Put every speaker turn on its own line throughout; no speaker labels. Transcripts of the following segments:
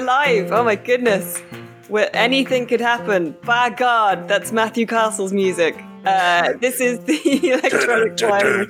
are live. We're live. Oh my goodness. We're, anything could happen. By God, that's Matthew Castle's music. Uh, this is the electronic choir.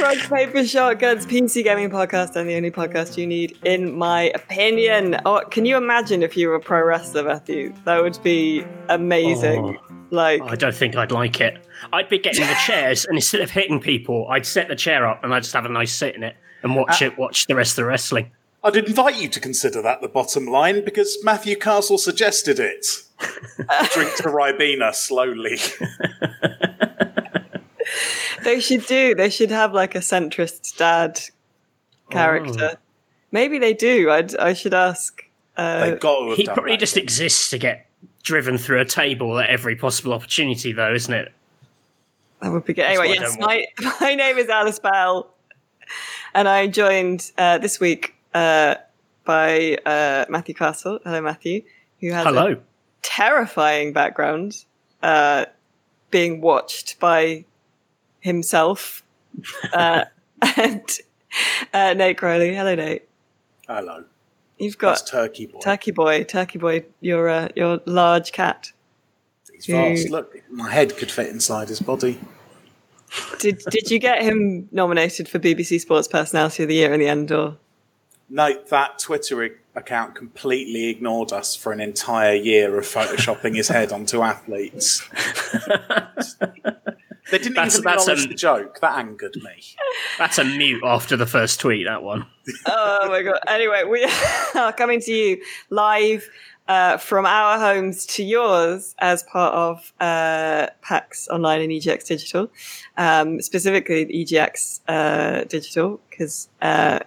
Rock Paper Shotguns PC gaming podcast and the only podcast you need, in my opinion. Oh, can you imagine if you were a pro wrestler, Matthew? That would be amazing.
Oh.
Like,
I don't think I'd like it. I'd be getting the chairs, and instead of hitting people, I'd set the chair up and I'd just have a nice sit in it and watch it, watch the rest of the wrestling.
I'd invite you to consider that the bottom line because Matthew Castle suggested it. Drink to Ribena slowly.
they should do. They should have like a centrist dad character. Maybe they do. I'd, I should ask. Uh,
got
He probably
that.
just exists to get driven through a table at every possible opportunity, though, isn't it?
That would be good. Anyway,
what
yes, my, my name is Alice Bell, and I'm joined uh, this week uh, by uh, Matthew Castle. Hello, Matthew, who has a terrifying background, uh, being watched by himself, uh, and uh, Nate Crowley. Hello, Nate.
Hello.
You've
That's
got
Turkey Boy.
Turkey Boy, Turkey Boy, your uh, your large cat.
He's vast. Look, my head could fit inside his body.
Did did you get him nominated for BBC Sports Personality of the Year in the end, or
No, that Twitter account completely ignored us for an entire year of photoshopping his head onto athletes. they didn't
That's-
even
that's
acknowledge
a-
the joke. That angered me.
That's a mute after the first tweet, that one.
oh my god. Anyway, we are coming to you live uh, from our homes to yours as part of uh, PAX Online and EGX Digital, um, specifically EGX uh, Digital, because uh,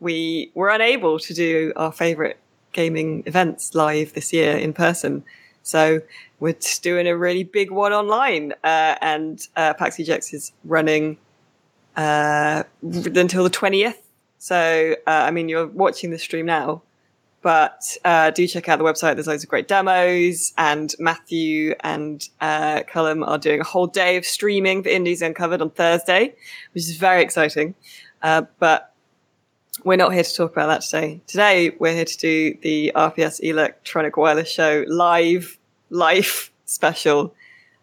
we were unable to do our favorite gaming events live this year in person. So we're just doing a really big one online, uh, and uh, PAX EGX is running uh, until the twentieth. So, uh, I mean, you're watching the stream now, but uh, do check out the website. There's loads of great demos, and Matthew and uh, Cullum are doing a whole day of streaming for Indies Uncovered on Thursday, which is very exciting. Uh, but we're not here to talk about that today. Today, we're here to do the RPS Electronic Wireless Show live, life special.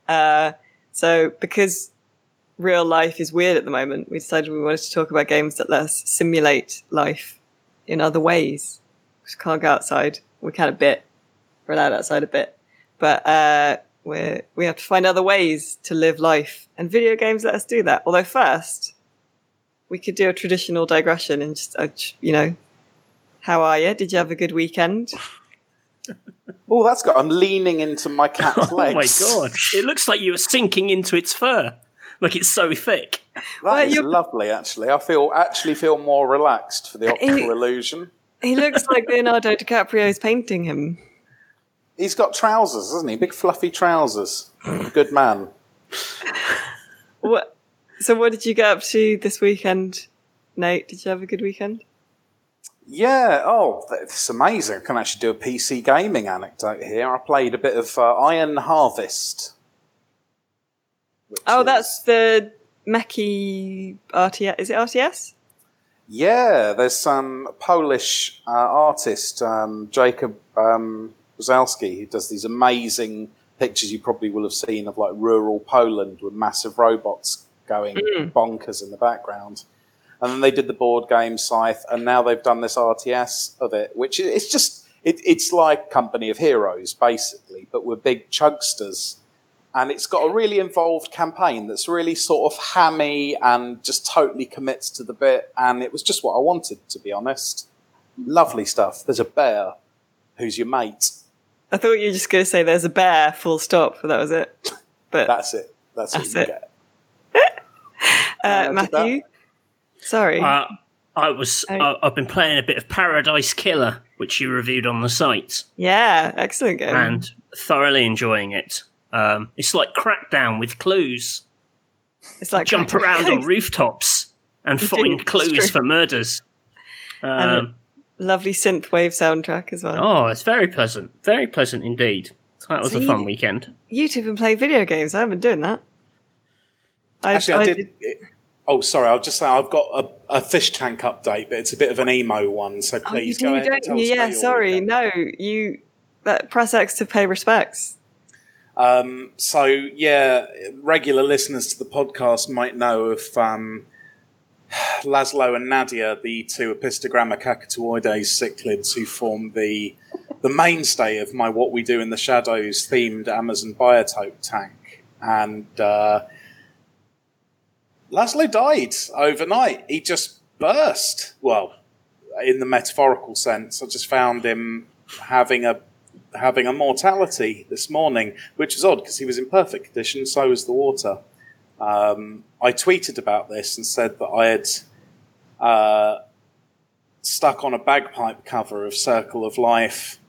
Uh, so, because real life is weird at the moment, we decided we wanted to talk about games that let us simulate life in other ways. We can't go outside. We can a bit. We're allowed outside a bit, but uh, we we have to find other ways to live life, and video games let us do that. Although first, we could do a traditional digression and just, uh, you know, how are you? Did you have a good weekend?
Oh, that's got. I'm leaning into my cat's legs.
Oh my god. It looks like you were sinking into its fur. Like it's so thick.
That
Well,
is
you're-
lovely. Actually, I feel actually feel more relaxed for the optical illusion.
He looks like Leonardo DiCaprio's painting him.
He's got trousers, hasn't he? Big fluffy trousers. Good man.
What? So, what did you get up to this weekend, Nate? Did you have a good weekend?
Yeah. Oh, it's amazing. I can actually do a PC gaming anecdote here. I played a bit of uh, Iron Harvest.
Oh,
is-
that's the Meki RTS. Is it RTS?
Yeah, there's some Polish uh, artist, um, Jacob um, who does these amazing pictures you probably will have seen of like rural Poland with massive robots going bonkers in the background. And then they did the board game Scythe, and now they've done this RTS of it, which it's just it, it's like Company of Heroes basically, but with big chugsters and it's got a really involved campaign that's really sort of hammy and just totally commits to the bit. And it was just what I wanted, to be honest. Lovely stuff. There's a bear who's your mate.
I thought you were just going to say there's a bear, full stop, but that was it. But
That's it. That's,
That's
what you
it.
get.
uh,
I did
Matthew, sorry.
Uh, I was.
Oh.
Uh, I've been playing a bit of Paradise Killer, which you reviewed on the site,
yeah, excellent game.
and thoroughly enjoying it. Um, it's like Crackdown with clues.
it's like
Jump around on rooftops and
You
find
it's
clues for murders.
And it-
Um,
lovely synthwave soundtrack as well.
oh, it's very pleasant. Very pleasant indeed. That was
So
a
you-
fun weekend.
You two have been playing video games. I haven't been doing that. I,
Actually, I, did. Oh, sorry. I'll just say I've got a, a fish tank update, but it's a bit of an emo one. So
Oh, you
please
do,
go ahead.
don't
and tell us
Yeah, sorry. No, you that press X to pay respects.
Um, so yeah, regular listeners to the podcast might know of um, Laszlo and Nadia, the two Apistogramma cacatuoides cichlids who form the the mainstay of my What We Do in the Shadows themed Amazon biotope tank. And uh, Laszlo died overnight. He just burst. Well, in the metaphorical sense, I just found him having a having a mortality this morning, which is odd because he was in perfect condition. So was the water. Um, I tweeted about this and said that I had uh, stuck on a bagpipe cover of Circle of Life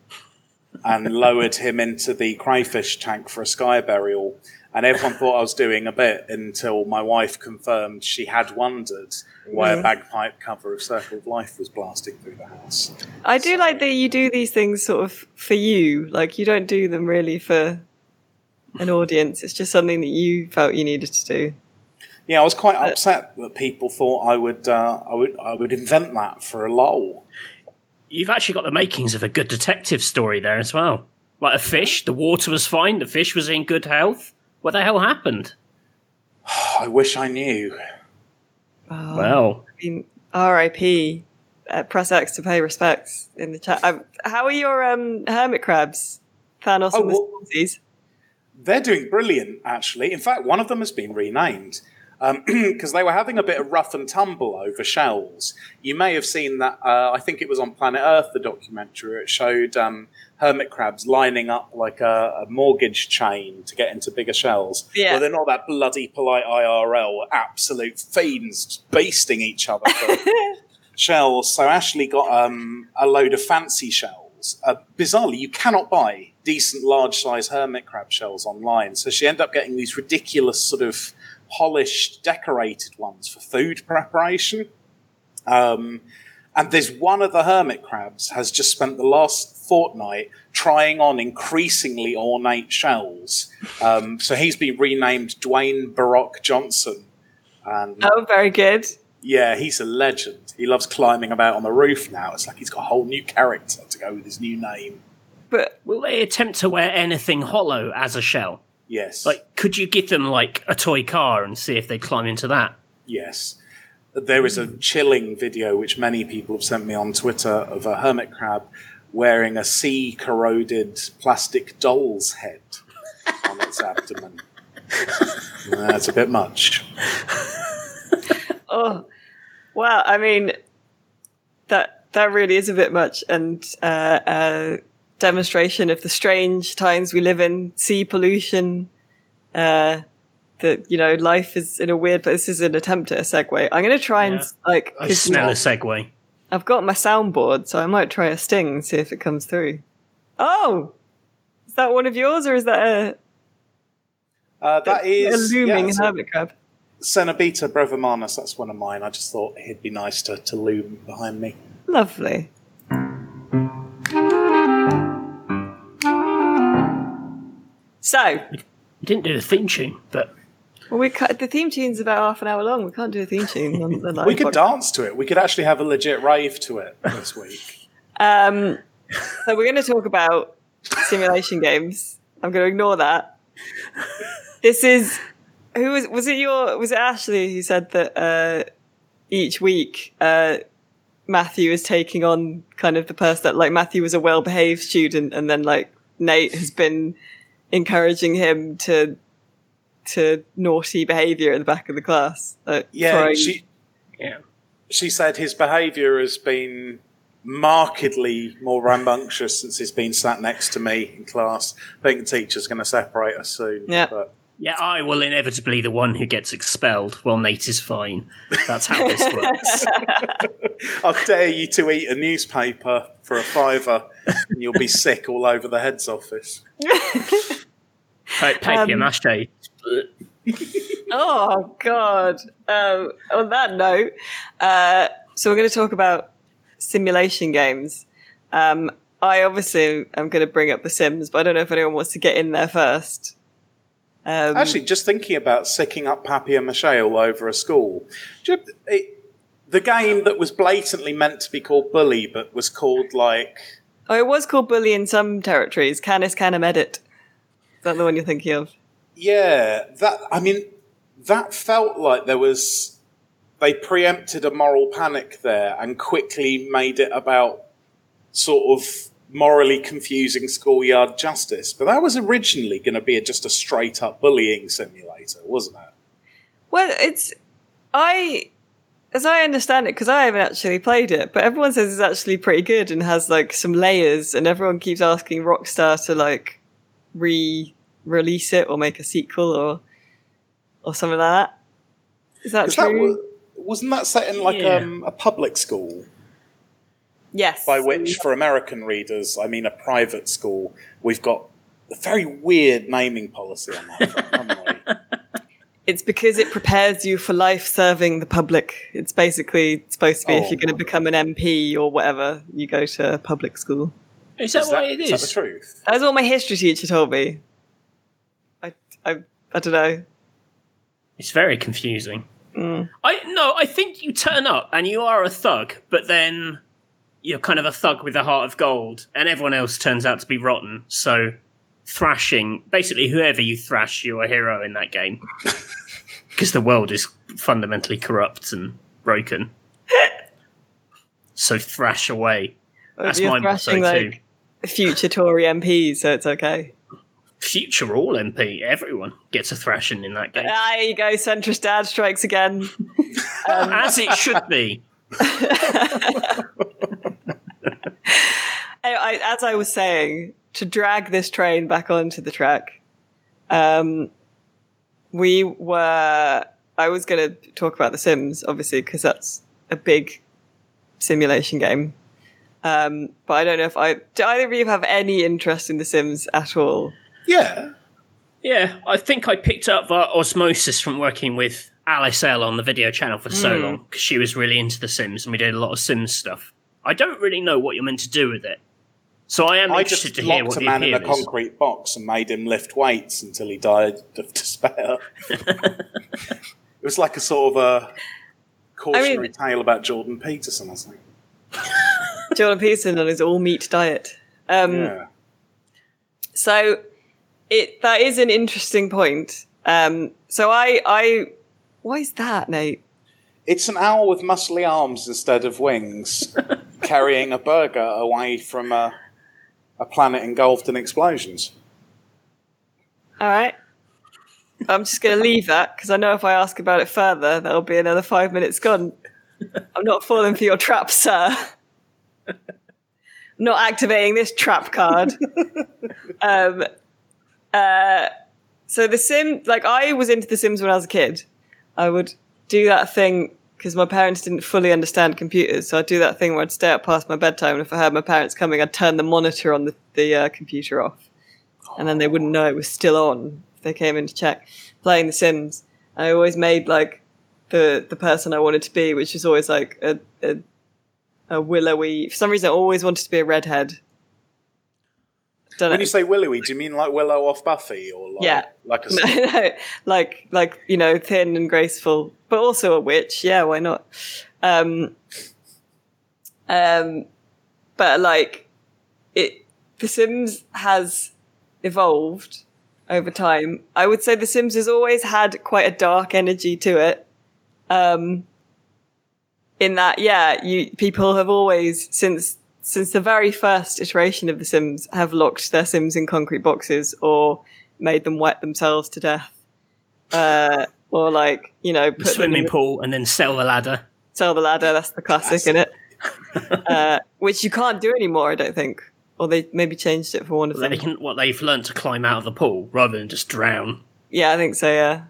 and lowered him into the crayfish tank for a sky burial. And everyone thought I was doing a bit until my wife confirmed she had wondered why a bagpipe cover of Circle of Life was blasting through the house.
I do like that you do these things sort of for you. Like you don't do them really for an audience. It's just something that you felt you needed to do.
Yeah, I was quite upset that people thought I would, uh, I would, I would invent that for a lol.
You've actually got the makings of a good detective story there as well. Like a fish, the water was fine, the fish was in good health. What the hell happened?
I wish I knew.
Oh,
Well,
I mean, R.I.P. Uh, press X to pay respects in the chat. Um, how are your um, hermit crabs, Thanos
Oh,
and the
well- They're doing brilliant, actually. In fact, one of them has been renamed because they were having a bit of rough and tumble over shells. You may have seen that. Uh, I think it was on Planet Earth, the documentary. It showed um, hermit crabs lining up like a, a mortgage chain to get into bigger shells.
Yeah.
Well, they're not that bloody polite IRL, absolute fiends beasting each other for shells. So Ashley got um, a load of fancy shells. Uh, bizarrely, you cannot buy decent large size hermit crab shells online. So she ended up getting these ridiculous sort of polished, decorated ones for food preparation. Um, and there's one of the hermit crabs has just spent the last fortnight trying on increasingly ornate shells. Um, so he's been renamed Dwayne Baroque Johnson. And
Oh, very good.
yeah, he's a legend. He loves climbing about on the roof now. It's like he's got a whole new character to go with his new name.
But
will they attempt to wear anything hollow as a shell?
Yes.
Like, could you give them like a toy car and see if they climb into that?
Yes. There is a chilling video which many people have sent me on Twitter of a hermit crab wearing a sea corroded plastic doll's head on its abdomen. That's a bit much.
oh, wow. I mean, that that really is a bit much, and uh, a demonstration of the strange times we live in. Sea pollution. Uh, that you know, life is in a weird place. This is an attempt at a segue. I'm going to try and like.
I
'cause
smell a segue.
I've got my soundboard, so I might try a sting and see if it comes through. Oh, is that one of yours, or is that a,
Uh, that
a
is
looming
yeah, it's a
hermit crab?
Cenobita brevimanus. That's one of mine. I just thought he'd be nice to, to loom behind me.
Lovely. So,
You didn't do the theme tune, but
well, we cut, the theme tune's about half an hour long. We can't do a theme tune on the live
We could
podcast.
dance to it. We could actually have a legit rave to it this week.
Um, so we're going to talk about simulation games. I'm going to ignore that. This is who was was it your was it Ashley who said that uh, each week uh, Matthew is taking on kind of the person that like Matthew was a well behaved student and then like Nate has been encouraging him to to naughty behavior at the back of the class. Like,
Yeah,
throwing-
she
yeah.
she said his behaviour has been markedly more rambunctious since he's been sat next to me in class. I think the teacher's going to separate us soon.
Yeah.
But
Yeah, I will inevitably the one who gets expelled while Nate is fine. That's how this works.
I dare you to eat a newspaper for a fiver, and you'll be sick all over the head's office.
Pa- Papier
Um,
mache.
Oh God! Um, on that note, uh, so we're going to talk about simulation games. Um, I obviously am going to bring up The Sims, but I don't know if anyone wants to get in there first. Um,
Actually, just thinking about sicking up papier mache all over a school. You- it- the game that was blatantly meant to be called Bully, but was called like
oh, it was called Bully in some territories. Canis Canem Edit. Is that the one you're thinking of?
Yeah, that I mean, that felt like there was they preempted a moral panic there and quickly made it about sort of morally confusing schoolyard justice. But that was originally going to be just a straight up bullying simulator, wasn't it?
Well, it's I, as I understand it, because I haven't actually played it, but everyone says it's actually pretty good and has like some layers, and everyone keeps asking Rockstar to like re-release it or make a sequel or or something like that. Is that
'Cause that
true?
was, wasn't that set in like
Yeah.
um, a public school?
Yes.
By which, for American readers, I mean a private school. We've got a very weird naming policy on that, front, haven't we?
It's because it prepares you for life serving the public. It's basically supposed to be if
Oh.
you're going to become an MP or whatever, you go to public school.
Is that
Is
what
that,
it
is that the truth?
That's what my history teacher told me. I, I, I don't know.
It's very confusing.
Mm.
I no, I think you turn up and you are a thug, but then you're kind of a thug with a heart of gold, and everyone else turns out to be rotten. So thrashing, basically, whoever you thrash, you're a hero in that game because the world is fundamentally corrupt and broken. so thrash away. That's
You're
my motto
thrashing,
too.
like, future Tory MPs, so it's okay.
Future all MP, everyone gets a thrashing in that game,
Ah, there you go, centrist dad strikes again.
as it should be.
I, I, as I was saying, to drag this train back onto the track, um, we were. I was going to talk about The Sims, obviously, because that's a big simulation game. Um, but I don't know if I. Do either of you have any interest in The Sims at all?
Yeah.
Yeah, I think I picked up via osmosis from working with Alice L on the video channel for so
Hmm.
long because she was really into The Sims and we did a lot of Sims stuff. I don't really know what you're meant to do with it, so I am
I
interested to hear
locked
what
a
the
man in a
appeal is.
concrete box and made him lift weights until he died of despair. it was like a sort of a cautionary tale about Jordan Peterson, I think.
Jordan Peterson on his all meat diet. Um,
Yeah.
So it that is an interesting point. Um, so I I why is that, Nate?
It's an owl with muscly arms instead of wings, carrying a burger away from a, a planet engulfed in explosions.
All right. I'm just going to leave that because I know if I ask about it further, that'll be another five minutes gone. I'm not falling for your trap, sir. I'm not activating this trap card. um, uh, so the Sim, like I was into The Sims when I was a kid. I would do that thing because my parents didn't fully understand computers, so I'd do that thing where I'd stay up past my bedtime, and if I heard my parents coming, I'd turn the monitor on the, the uh, computer off. And then they wouldn't know it was still on if they came in to check playing the sims. I always made like the the person i wanted to be which was always like a, a, a willowy for some reason i always wanted to be a redhead don't
When
know
you say willowy, do you mean like Willow off Buffy, or like
Yeah.
like a
no, like like you know thin and graceful but also a witch. Yeah why not? Um um but like it the sims has evolved over time. I would say the sims has always had quite a dark energy to it. Um in that yeah you people have always since since the very first iteration of the sims have locked their sims in concrete boxes or made them wet themselves to death uh or like you know
The
put them in
swimming
the-
pool and then sell the ladder.
sell the ladder that's the classic in it uh which you can't do anymore i don't think or they maybe changed it for one of them
They can what they've learned to climb out of the pool rather than just drown.
yeah i think so yeah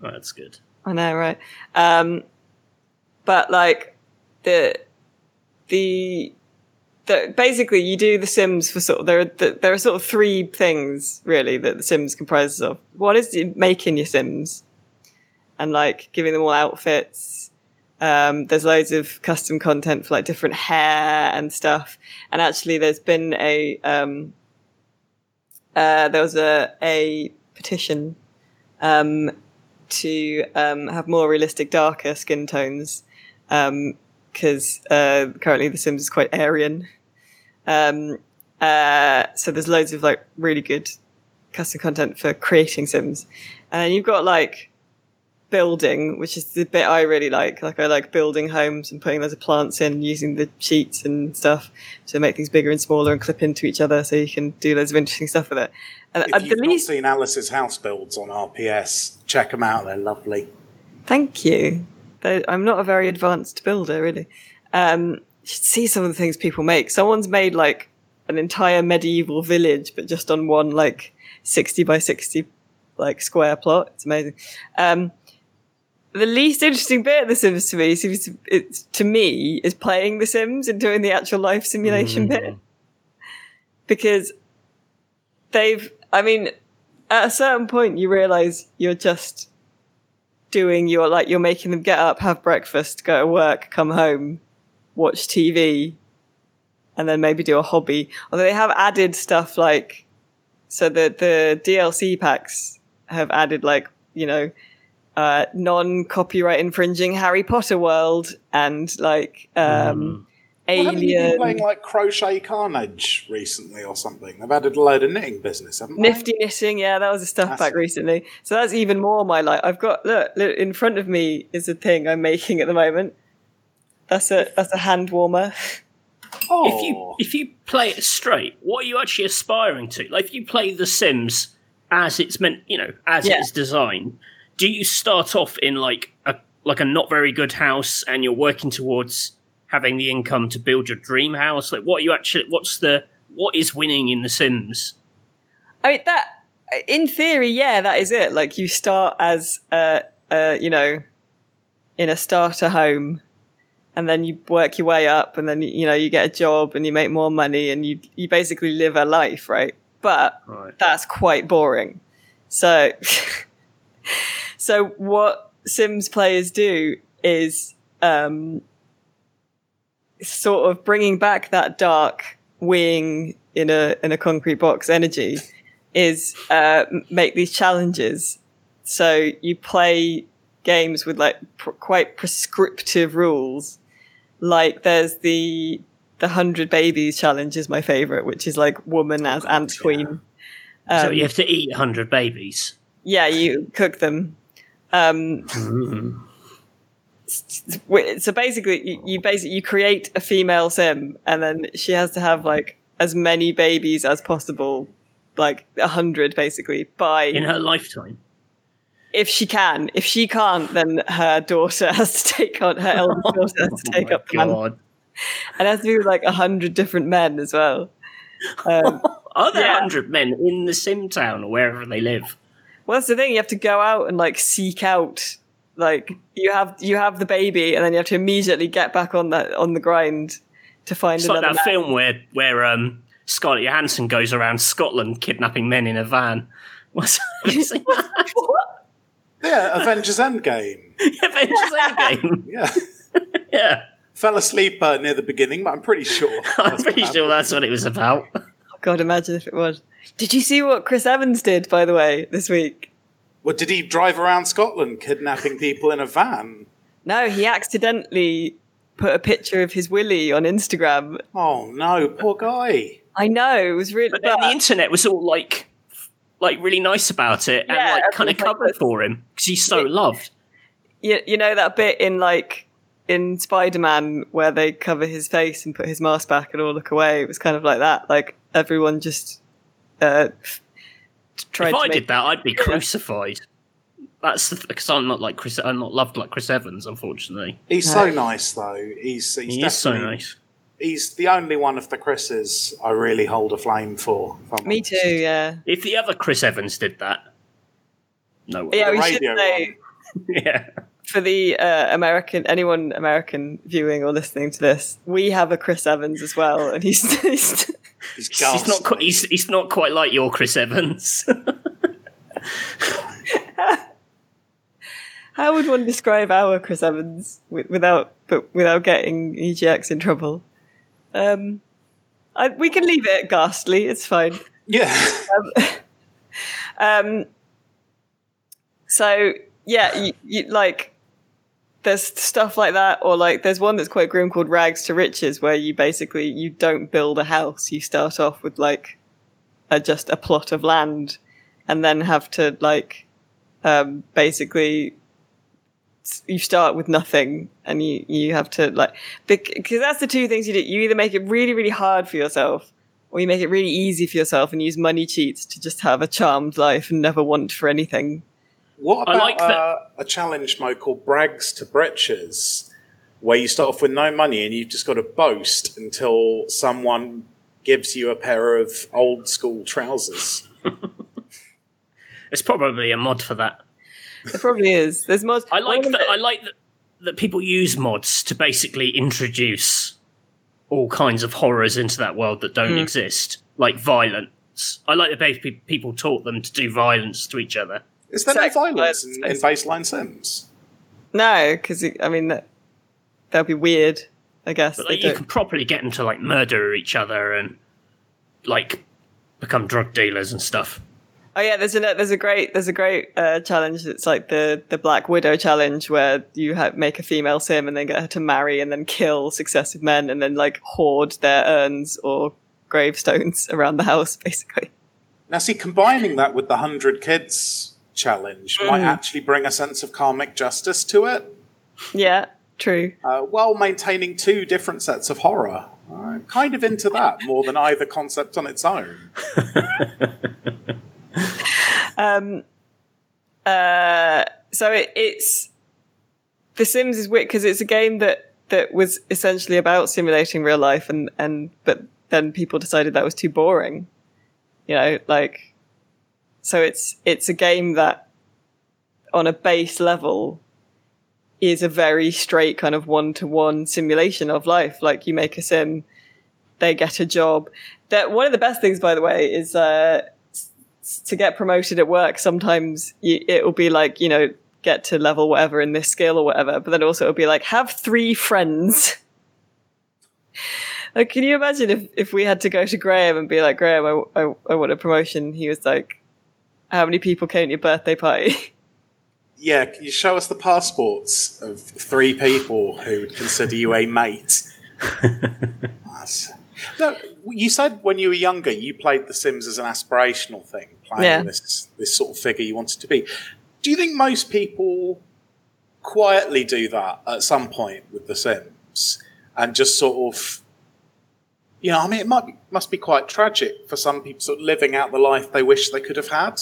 Oh, that's good.
I know, right? Um, but like the the the basically you do the Sims for sort of there are the, there are sort of three things really that the Sims comprises of. One is making your Sims and like giving them all outfits. Um, there's loads of custom content for like different hair and stuff. And actually, there's been a um, uh, there was a a petition um, to um, have more realistic, darker skin tones because uh, currently The Sims is quite Aryan. Um, uh, so there's loads of like really good custom content for creating Sims, and then you've got like building, which is the bit I really like. Like I like building homes and putting loads of plants in, using the sheets and stuff to make things bigger and smaller and clip into each other, so you can do loads of interesting stuff with it. And
If you've not seen Alice's house builds on RPS, check them out. They're lovely.
Thank you. I'm not a very advanced builder, really. Um, should see some of the things people make. Someone's made like an entire medieval village, but just on one like 60 by 60 like square plot. It's amazing. Um, the least interesting bit of The Sims to me seems to, it's, to me is playing The Sims and doing the actual life simulation bit because they've. I mean, at a certain point, you realize you're just doing your like you're making them get up, have breakfast, go to work, come home, watch TV, and then maybe do a hobby. Although they have added stuff like so the the DLC packs have added like you know uh, non copyright infringing Harry Potter world and like um,
Well, haven't you been playing like Crochet Carnage recently or something? They've added a load of knitting business, haven't they?
Nifty knitting, yeah, that was a stuff
That's
pack
it.
recently. So that's even more my life. I've got look, look in front of me is a thing I'm making at the moment. That's a that's a hand warmer.
Oh,
If you if you play it straight, what are you actually aspiring to? Like if you play The Sims as it's meant, you know, as
Yeah.
it's designed, do you start off in like a like a not very good house and you're working towards having the income to build your dream house? Like what are you actually what's the what is winning in The Sims?
I mean that in theory, yeah, that is it. Like you start as uh uh you know in a starter home and then you work your way up and then you know you get a job and you make more money and you you basically live a life, right? But
Right.
that's quite boring. So, so what Sims players do is um, sort of bringing back that dark wing in a in a concrete box energy is uh, make these challenges. So you play games with like pr- quite prescriptive rules. Like there's the the hundred babies challenge is my favorite, which is like woman as ant
yeah.
queen.
so
Um,
you have to eat hundred babies.
yeah, you cook them. Um, so basically, you, you basically you create a female sim, and then she has to have like as many babies as possible, like a hundred basically. By
in her lifetime.
If she can, if she can't, then her daughter has to take on her eldest daughter has to take
oh
up the
my
mantle,
god.
and it has to be with like a hundred different men as well. Um,
Are there
Yeah.
hundred men in the Sim town or wherever they live?
Well, that's the thing. You have to go out and like seek out, like you have you have the baby, and then you have to immediately get back on that on the grind to find
It's like
another
that
man.
film where where um, Scarlett Johansson goes around Scotland kidnapping men in a van. What's have you seen that?
Yeah, Avengers Endgame.
Avengers Endgame.
Yeah,
Yeah,
fell asleep uh, near the beginning, but I'm pretty sure.
I'm
that's
pretty
what
sure
happened.
that's what it was about.
God, imagine if it was. Did you see what Chris Evans did, by the way, this week?
Well, did he drive around Scotland kidnapping people in a van?
No, he accidentally put a picture of his willy on Instagram.
Oh no, poor guy.
I know it was really.
But then the internet was all like, like really nice about it and
Yeah,
like kind of
everyone
covered for him because he's so
Yeah.
loved.
you, you know that bit in like in Spider-Man where they cover his face and put his mask back and all look away. It was kind of like that. Like everyone just uh, f- tried
If
to
I
make
did that, I'd be crucified. That's because I'm not like Chris. I'm not loved like Chris Evans, unfortunately.
He's so nice though. He's he's
He is so nice.
He's the only one of the Chris's I really hold a flame for. if
Me
honest.
too. Yeah.
If the other Chris Evans did that, no way.
Yeah,
The
we should say
yeah.
for the uh, American anyone American viewing or listening to this, we have a Chris Evans as well, and he's, he's
He's,
He's not. Quite, he's, he's not quite like your Chris Evans.
how would one describe our Chris Evans without but without getting EGX in trouble? Um, I, we can leave it ghastly. It's fine.
Yeah.
Um, So yeah, you, you like there's stuff like that, or like there's one that's quite grim called Rags to Riches, where you basically you don't build a house. You start off with like a, just a plot of land, and then have to like um, basically you start with nothing and you you have to like because that's the two things you do you either make it really really hard for yourself or you make it really easy for yourself and use money cheats to just have a charmed life and never want for anything
what
I
about
like that-
uh, a challenge mode called Brags to Britches, where you start off with no money and you've just got to boast until someone gives you a pair of old school trousers?
It's probably a mod for that.
It probably is there's more
I like that. I like that, that people use mods to basically introduce all kinds of horrors into that world that don't hmm. exist, like violence. I like that people taught them to do violence to each other.
Is there no
Sex
violence
violence,
in, in baseline Sims?
no because i mean that that'd be weird i guess
But like, you can properly get them to like murder each other and like become drug dealers and stuff.
Oh yeah, there's a there's a great there's a great uh, challenge. It's like the the Black Widow challenge, where you ha- make a female sim and then get her to marry and then kill successive men and then like hoard their urns or gravestones around the house, basically.
Now, see, combining that with the 100 Kids challenge might actually bring a sense of karmic justice to it,
Yeah, true.
uh, while maintaining two different sets of horror. I'm kind of into that more than either concept on its own.
Uh, so it, it's The Sims is weird because it's a game that that was essentially about simulating real life, and and but then people decided that was too boring. You know, like so it's it's a game that on a base level is a very straight kind of one to one simulation of life. Like you make a sim, they get a job. That one of the best things, by the way, is uh, to get promoted at work. Sometimes you, it will be like you know get to level whatever in this skill or whatever, but then also it'll be like have three friends. like, can you imagine if if we had to go to Graham and be like Graham, I, I, I want a promotion? He was like, how many people came to your birthday party?
Yeah, can you show us the passports of three people who would consider you a mate? No, you said when you were younger you played The Sims as an aspirational thing, playing
Yeah.
this this sort of figure you wanted to be. Do you think most people quietly do that at some point with The Sims and just sort of, you know, I mean, it might be, must be quite tragic for some people, sort of living out the life they wish they could have had.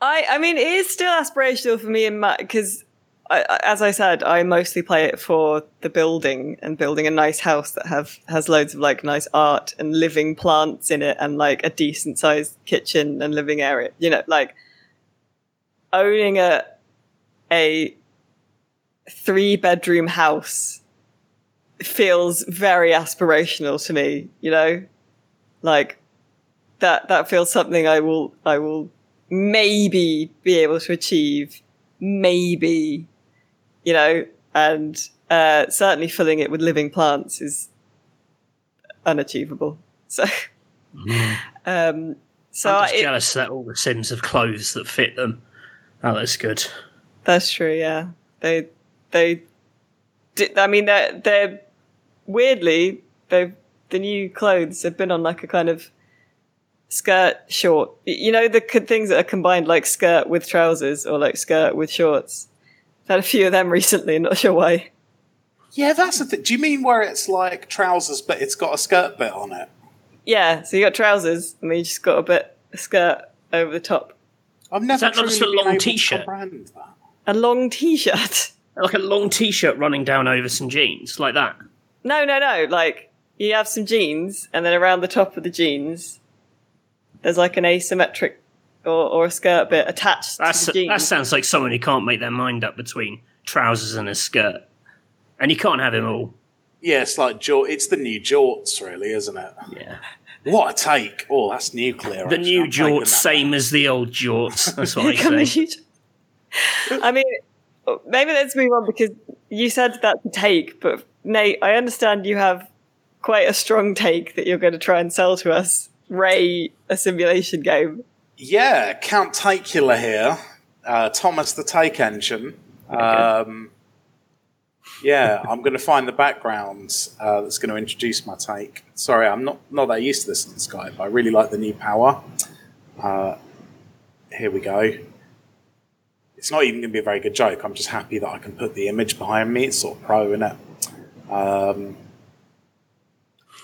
I, I mean, it is still aspirational for me and Matt because, I, as I said, I mostly play it for the building and building a nice house that have has loads of like nice art and living plants in it and like a decent sized kitchen and living area. You know, like owning a a three bedroom house feels very aspirational to me. You know, like that that feels something I will I will maybe be able to achieve, maybe, you know, and uh, certainly filling it with living plants is unachievable. So, um, so
I'm just
it-
jealous that all the Sims have clothes that fit them. Oh, that's good.
That's true. Yeah, they they. I mean, they're they're weirdly they the new clothes have been on like a kind of skirt short. You know the things that are combined like skirt with trousers or like skirt with shorts. I've had a few of them recently. Not sure why.
Yeah, that's the thing. Do you mean where it's like trousers, but it's got a skirt bit on it?
Yeah, so you got trousers and then you just got a bit a skirt over the top.
I've never Is
that not just a long t-shirt?
A long t-shirt.
Like a long T-shirt running down over some jeans, like that.
No, no, no. Like you have some jeans, and then around the top of the jeans, there's like an asymmetric or, or a skirt bit attached
That's,
to the jeans.
that sounds like someone who can't make their mind up between trousers and a skirt, and you can't have him all.
Yeah, it's like jort. It's the new jorts, really, isn't it?
Yeah,
What a take! Oh, that's nuclear.
the
actually.
new
I'm
jorts, same as the old jorts. That's what I
Come on,
say.
you- I mean, maybe let's move on because you said that's a take, but Nate, I understand you have quite a strong take that you're going to try and sell to us. Ray, a simulation game.
Yeah, Count Takula here. uh, Thomas the Take Engine. Um, yeah, I'm going to find the background uh, that's going to introduce my take. Sorry, I'm not not that used to this on Skype. But I really like the new power. Uh, here we go. It's not even going to be a very good joke. I'm just happy that I can put the image behind me. It's sort of pro in it. Um,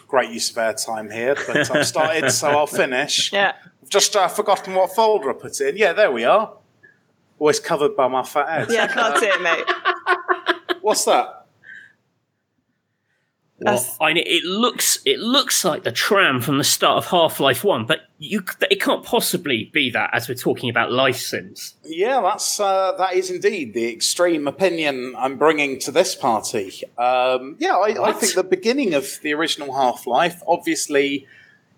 great use of airtime here, but I've started, so I'll finish.
Yeah.
I've just uh, forgotten what folder I put it in. Yeah, there we are. Always covered by my fat head.
Yeah, I can't see it, mate.
What's that?
Well,
That's-
I, it looks it looks like the tram from the start of Half Life One, but you c- it can't possibly be that as we're talking about life sims.
Yeah, that's uh, that is indeed the extreme opinion I'm bringing to this party. Um, yeah, I, I think the beginning of the original Half Life, obviously,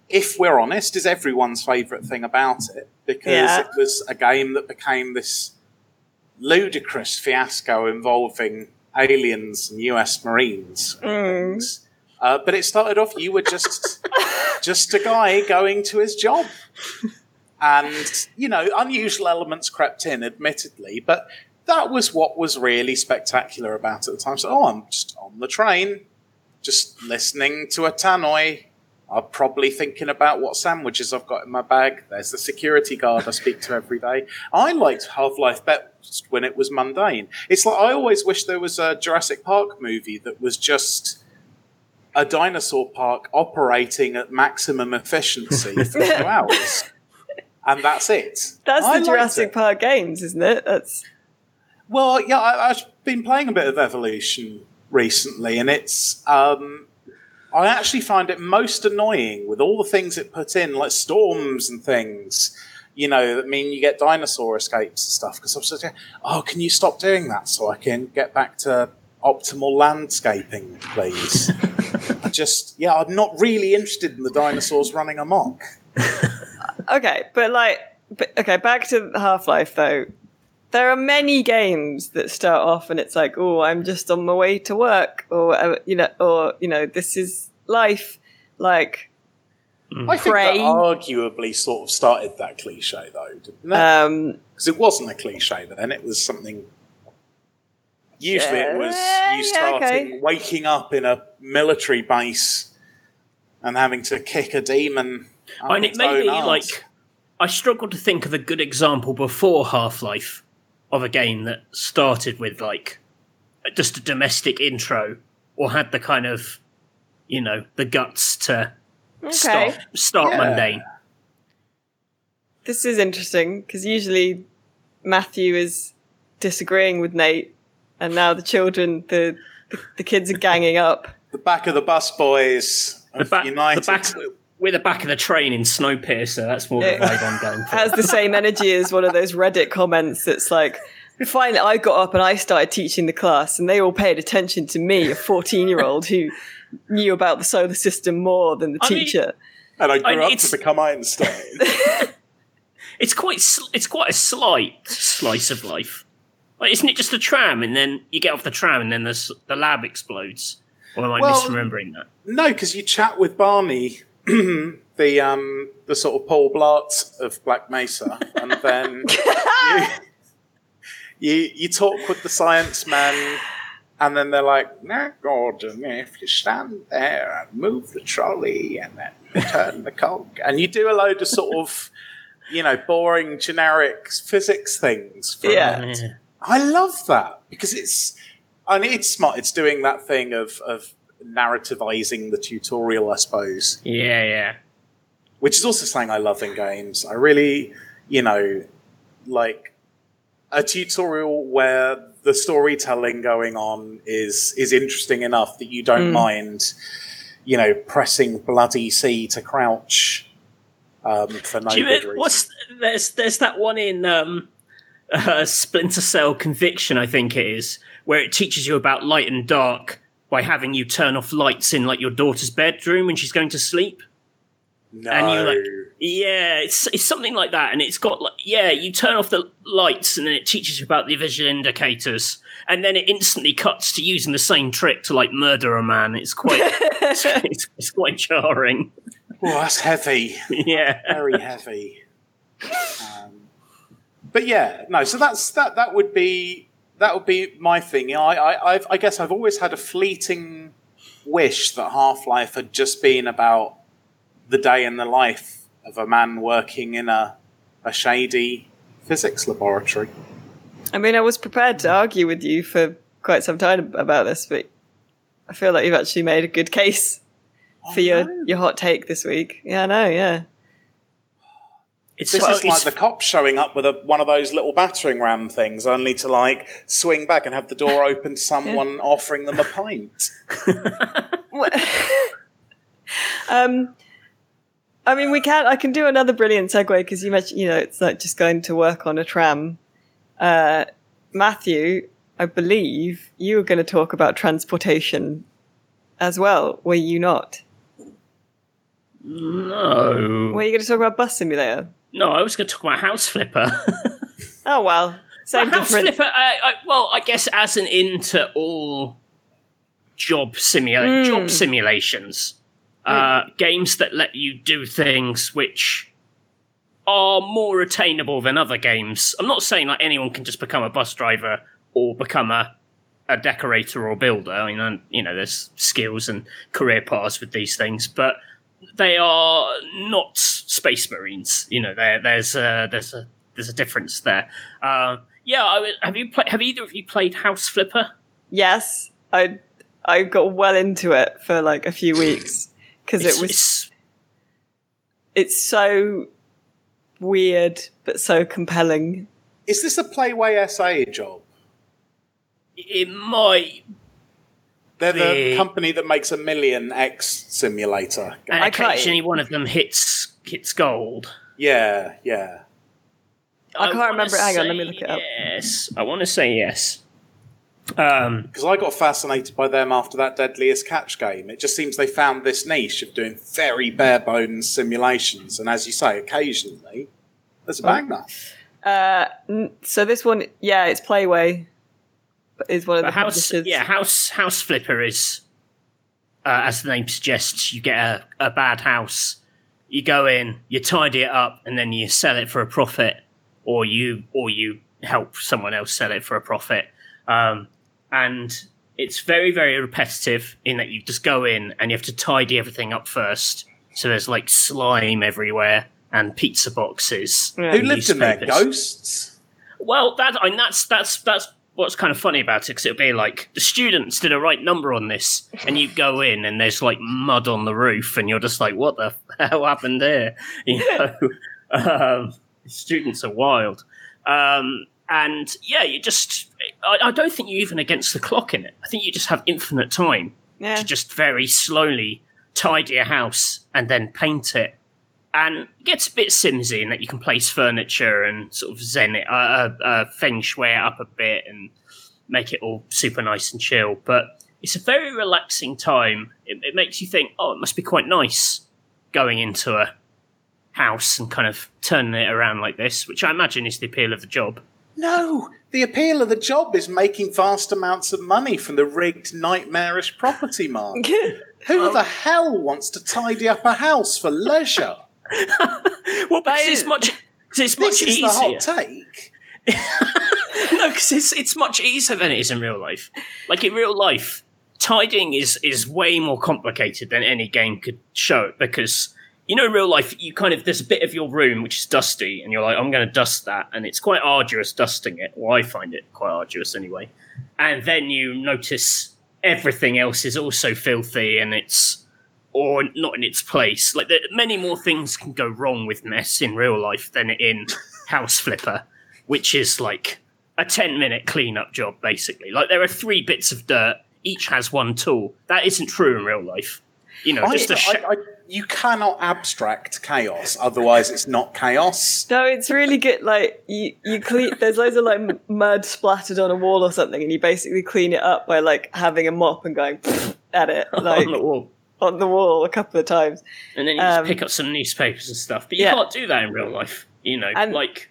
if we're honest, is everyone's favourite thing about it because
Yeah.
it was a game that became this ludicrous fiasco involving aliens and U.S. Marines.
Mm.
Uh, but it started off you were just just a guy going to his job and you know unusual elements crept in admittedly but that was what was really spectacular about it at the time so oh i'm just on the train just listening to a tannoy i'm probably thinking about what sandwiches i've got in my bag there's the security guard i speak to every day i liked half-life best when it was mundane it's like i always wish there was a jurassic park movie that was just a dinosaur park operating at maximum efficiency for two hours and that's it.
That's
I
the Jurassic
it.
Park games, isn't it? That's
Well, yeah, I, I've been playing a bit of Evolution recently, and it's. Um, I actually find it most annoying with all the things it put in, like storms and things. You know, that mean you get dinosaur escapes and stuff. Because I'm of, oh, can you stop doing that so I can get back to optimal landscaping, please? I just, yeah, I'm not really interested in the dinosaurs running amok.
okay, but like, but, okay, back to Half Life though. There are many games that start off and it's like, oh, I'm just on my way to work, or uh, you know, or you know, this is life. Like,
I think that arguably sort of started that cliche, though, didn't it?
um,
because it wasn't a cliche but then it was something usually it was
Yeah,
you
yeah,
starting
okay.
waking up in a military base and having to kick a demon
and it
its
may be like I struggle to think of a good example before Half Life of a game that started with like just a domestic intro or had the kind of you know the guts to
okay,
start start
Yeah.
mundane.
this is interesting because usually Matthew is disagreeing with Nate, and now the children, the the, the kids are ganging up.
the back of the bus boys
The
of
back, the
United
back, we're the back of the train in Snowpiercer. That's more the
Yeah.
vibe I'm going for.
has the same energy as one of those Reddit comments that's like, finally, I got up and I started teaching the class, and they all paid attention to me, a 14 year old who knew about the solar system more than the
I mean-
teacher.
and I grew
I-
up to become Einstein
It's quite sl- it's quite a slight slice of life. Like, isn't it just a tram and then you get off the tram and then the the lab explodes? Or am I
Well-
misremembering that?
no because you chat with Barney the um the sort of Paul Blart of Black Mesa and then you, you you talk with the science man, and then they're like, "Now, Gordon, if you stand there and move the trolley and then turn the cog," and you do a load of sort of, you know, boring generic physics things. For
Yeah.
I love that because it's, I mean, it's smart. It's doing that thing of of narrativizing the tutorial, I suppose
Yeah, yeah.
which is also something I love in games. I really, you know, like a tutorial where the storytelling going on is is interesting enough that you don't
Mm.
mind, you know, pressing bloody C to crouch um, for no
you,
good reason.
what's there's there's that one in um, uh, Splinter Cell Conviction, I think it is, where it teaches you about light and dark by having you turn off lights in like your daughter's bedroom when she's going to sleep.
no,
and you, like- Yeah, it's it's something like that, and it's got like yeah, you turn off the lights, and then it teaches you about the visual indicators, and then it instantly cuts to using the same trick to like murder a man. It's quite it's, it's quite jarring.
oh, that's heavy.
yeah,
very heavy. Um, but yeah, no. So that's that. That would be that would be my thing. You know, I, I, I've, I guess I've always had a fleeting wish that Half Life had just been about the day in the life of a man working in a a shady physics laboratory.
I mean, I was prepared to argue with you for quite some time about this, but I feel like you've actually made a good case oh, for your, your hot take this week. Yeah, I know, yeah.
It's,
This
well,
is like
it's-
the cop showing up with a, one of those little battering ram things, only to like swing back and have the door open to someone offering them a pint.
um, I mean, we can. I can do another brilliant segue because you mentioned, you know, it's like just going to work on a tram. Uh, Matthew, I believe you were going to talk about transportation as well. Were you not?
no.
Were you going to talk about bus simulator?
No, I was going to talk about House Flipper.
Oh well, same
House. Flipper, I, I, well, I guess as an into all job simula-
Hmm.
job simulations, uh, games that let you do things which are more attainable than other games. I'm not saying like anyone can just become a bus driver or become a a decorator or builder. I mean, you know, there's skills and career paths with these things, but they are not space marines. You know, there there's a, there's a there's a difference there. Uh, yeah, I, have you played? Have either of you played House Flipper?
Yes, I I got well into it for like a few weeks because it was
it's-
it's so weird but so compelling.
Is this a Playway SA job?
it might,
They're the
The-
company that makes a million X simulator.
and
I can't-
occasionally one of them hits hits gold.
Yeah, yeah.
I can't remember- hang on, let me look it up.
Yes, I want to say yes. Um,
Because I got fascinated by them after that Deadliest Catch game. It just seems they found this niche of doing very bare bones simulations, and as you say, occasionally there's a banger.
Uh, so this one, yeah, it's Playway, but is one of the
But house,
publishers.
yeah, house house flipper is, uh, as the name suggests, you get a, a bad house, you go in, you tidy it up, and then you sell it for a profit, or you or you help someone else sell it for a profit. Um, and it's very very repetitive in that you just go in and you have to tidy everything up first. So there's like slime everywhere and pizza boxes.
Yeah.
Who
and
lived in there? Ghosts?
Well, that I mean, that's that's that's what's kind of funny about it because it'll be like the students did a right number on this, and you go in and there's like mud on the roof, and you're just like, what the hell happened there? You know, um, students are wild, um, and yeah, you just I, I don't think you're even against the clock in it. I think you just have infinite time
yeah.
to just very slowly tidy a house and then paint it. And it gets a bit simsy in that you can place furniture and sort of zen it, uh, uh, uh, feng shui it up a bit and make it all super nice and chill. But it's a very relaxing time. It, it makes you think, oh, it must be quite nice going into a house and kind of turning it around like this, which I imagine is the appeal of the job.
No, the appeal of the job is making vast amounts of money from the rigged, nightmarish property market. Who the hell wants to tidy up a house for leisure?
Well, because it's much, it's
This
much
is
easier.
the hot take.
no, because it's it's much easier than it is in real life. Like in real life, tidying is is way more complicated than any game could show it because you know in real life you kind of there's a bit of your room which is dusty and you're like I'm going to dust that and it's quite arduous dusting it. Well, I find it quite arduous anyway. And then you notice everything else is also filthy and it's or not in its place. Like there, many more things can go wrong with mess in real life than in House Flipper, which is like a 10 minute cleanup job basically. Like there are three bits of dirt, each has one tool. That isn't true in real life. You know,
I,
just a sh-
I, I, you cannot abstract chaos, otherwise it's not chaos.
No, it's really good. Like you, you clean. There's loads of like mud splattered on a wall or something, and you basically clean it up by like having a mop and going at it like
on the wall.
On the wall a couple of times.
And then you
Um,
just pick up some newspapers and stuff. But you
yeah.
can't do that in real life. You know,
And-
like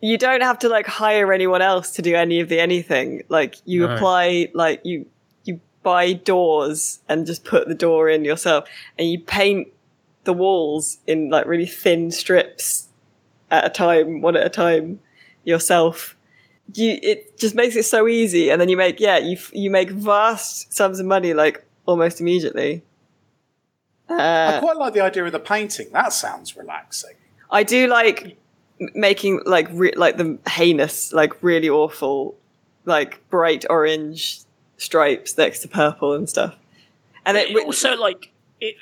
You don't have to like hire anyone else to do any of the anything. Like you
No.
apply, like you you buy doors and just put the door in yourself, and you paint the walls in like really thin strips at a time, one at a time. yourself. You it just makes it so easy, and then you make yeah you you make vast sums of money like almost immediately.
I
Uh,
quite like the idea of the painting. That sounds relaxing.
I do like making like re- like the heinous, like really awful, like bright orange stripes next to purple and stuff. And it,
it also like it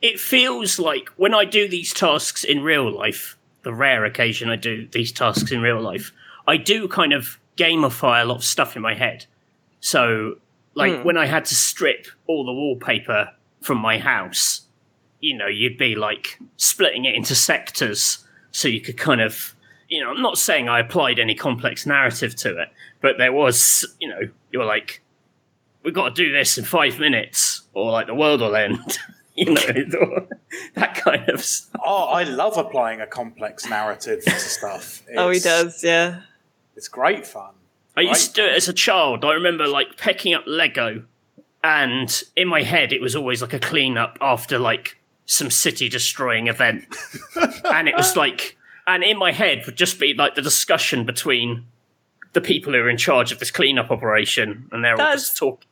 it feels like when I do these tasks in real life, the rare occasion I do these tasks in real life, I do kind of gamify a lot of stuff in my head. So like when I had to strip all the wallpaper from my house, you know, you'd be like splitting it into sectors so you could kind of you know, I'm not saying I applied any complex narrative to it, but there was, you know, you were like, we've got to do this in five minutes, or like the world will end. you know, that kind of stuff.
Oh, I love applying a complex narrative to stuff.
oh, he does, yeah.
It's great fun.
I used to do it as a child. I remember like pecking up Lego, and in my head, it was always like a cleanup after like some city destroying event. and it was like, and in my head would just be like the discussion between the people who are in charge of this cleanup operation, and they're all just talking.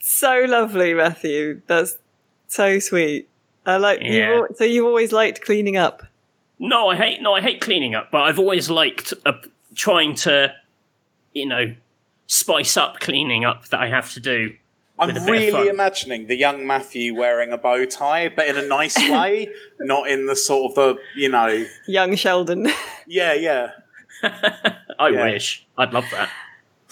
So lovely, Matthew. That's so sweet. I like you've
Yeah.
al- so you've always liked cleaning up.
No, I hate no, I hate cleaning up, but I've always liked uh, trying to, you know, spice up cleaning up that I have to do.
I'm
With a bit of
really
fun.
imagining the young Matthew wearing a bow tie, but in a nice way, not in the sort of the you know,
Young Sheldon.
yeah, yeah.
I
Yeah.
wish I'd love that.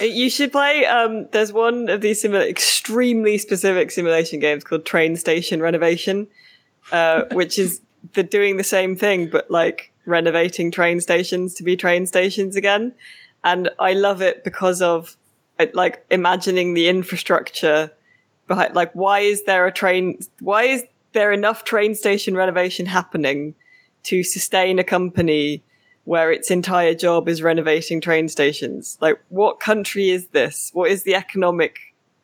You should play. Um, there's one of these simula- extremely specific simulation games called Train Station Renovation, uh, which is the doing the same thing but like renovating train stations to be train stations again. And I love it because of uh, like imagining the infrastructure behind. Like, why is there a train? Why is there enough train station renovation happening to sustain a company? where its entire job is renovating train stations. Like, what country is this? What is the economic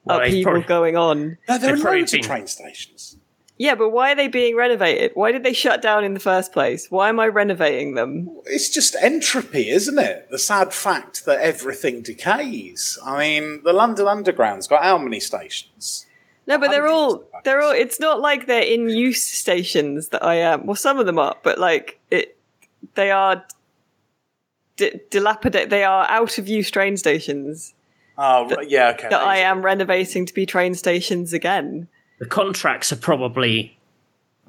Well,
upheaval
probably-
going on?
No, there are
They've
loads of train stations.
Yeah, but why are they being renovated? Why did they shut down in the first place? Why am I renovating them?
It's just entropy, isn't it? The sad fact that everything decays. I mean, the London Underground's got how many stations?
No, but they're all they're all. It's not like they're in use stations that I am. Well, some of them are, but like it, they are d- dilapidated. They are out of use train stations
Oh, right, yeah, okay.
that I am renovating to be train stations again.
The contracts are probably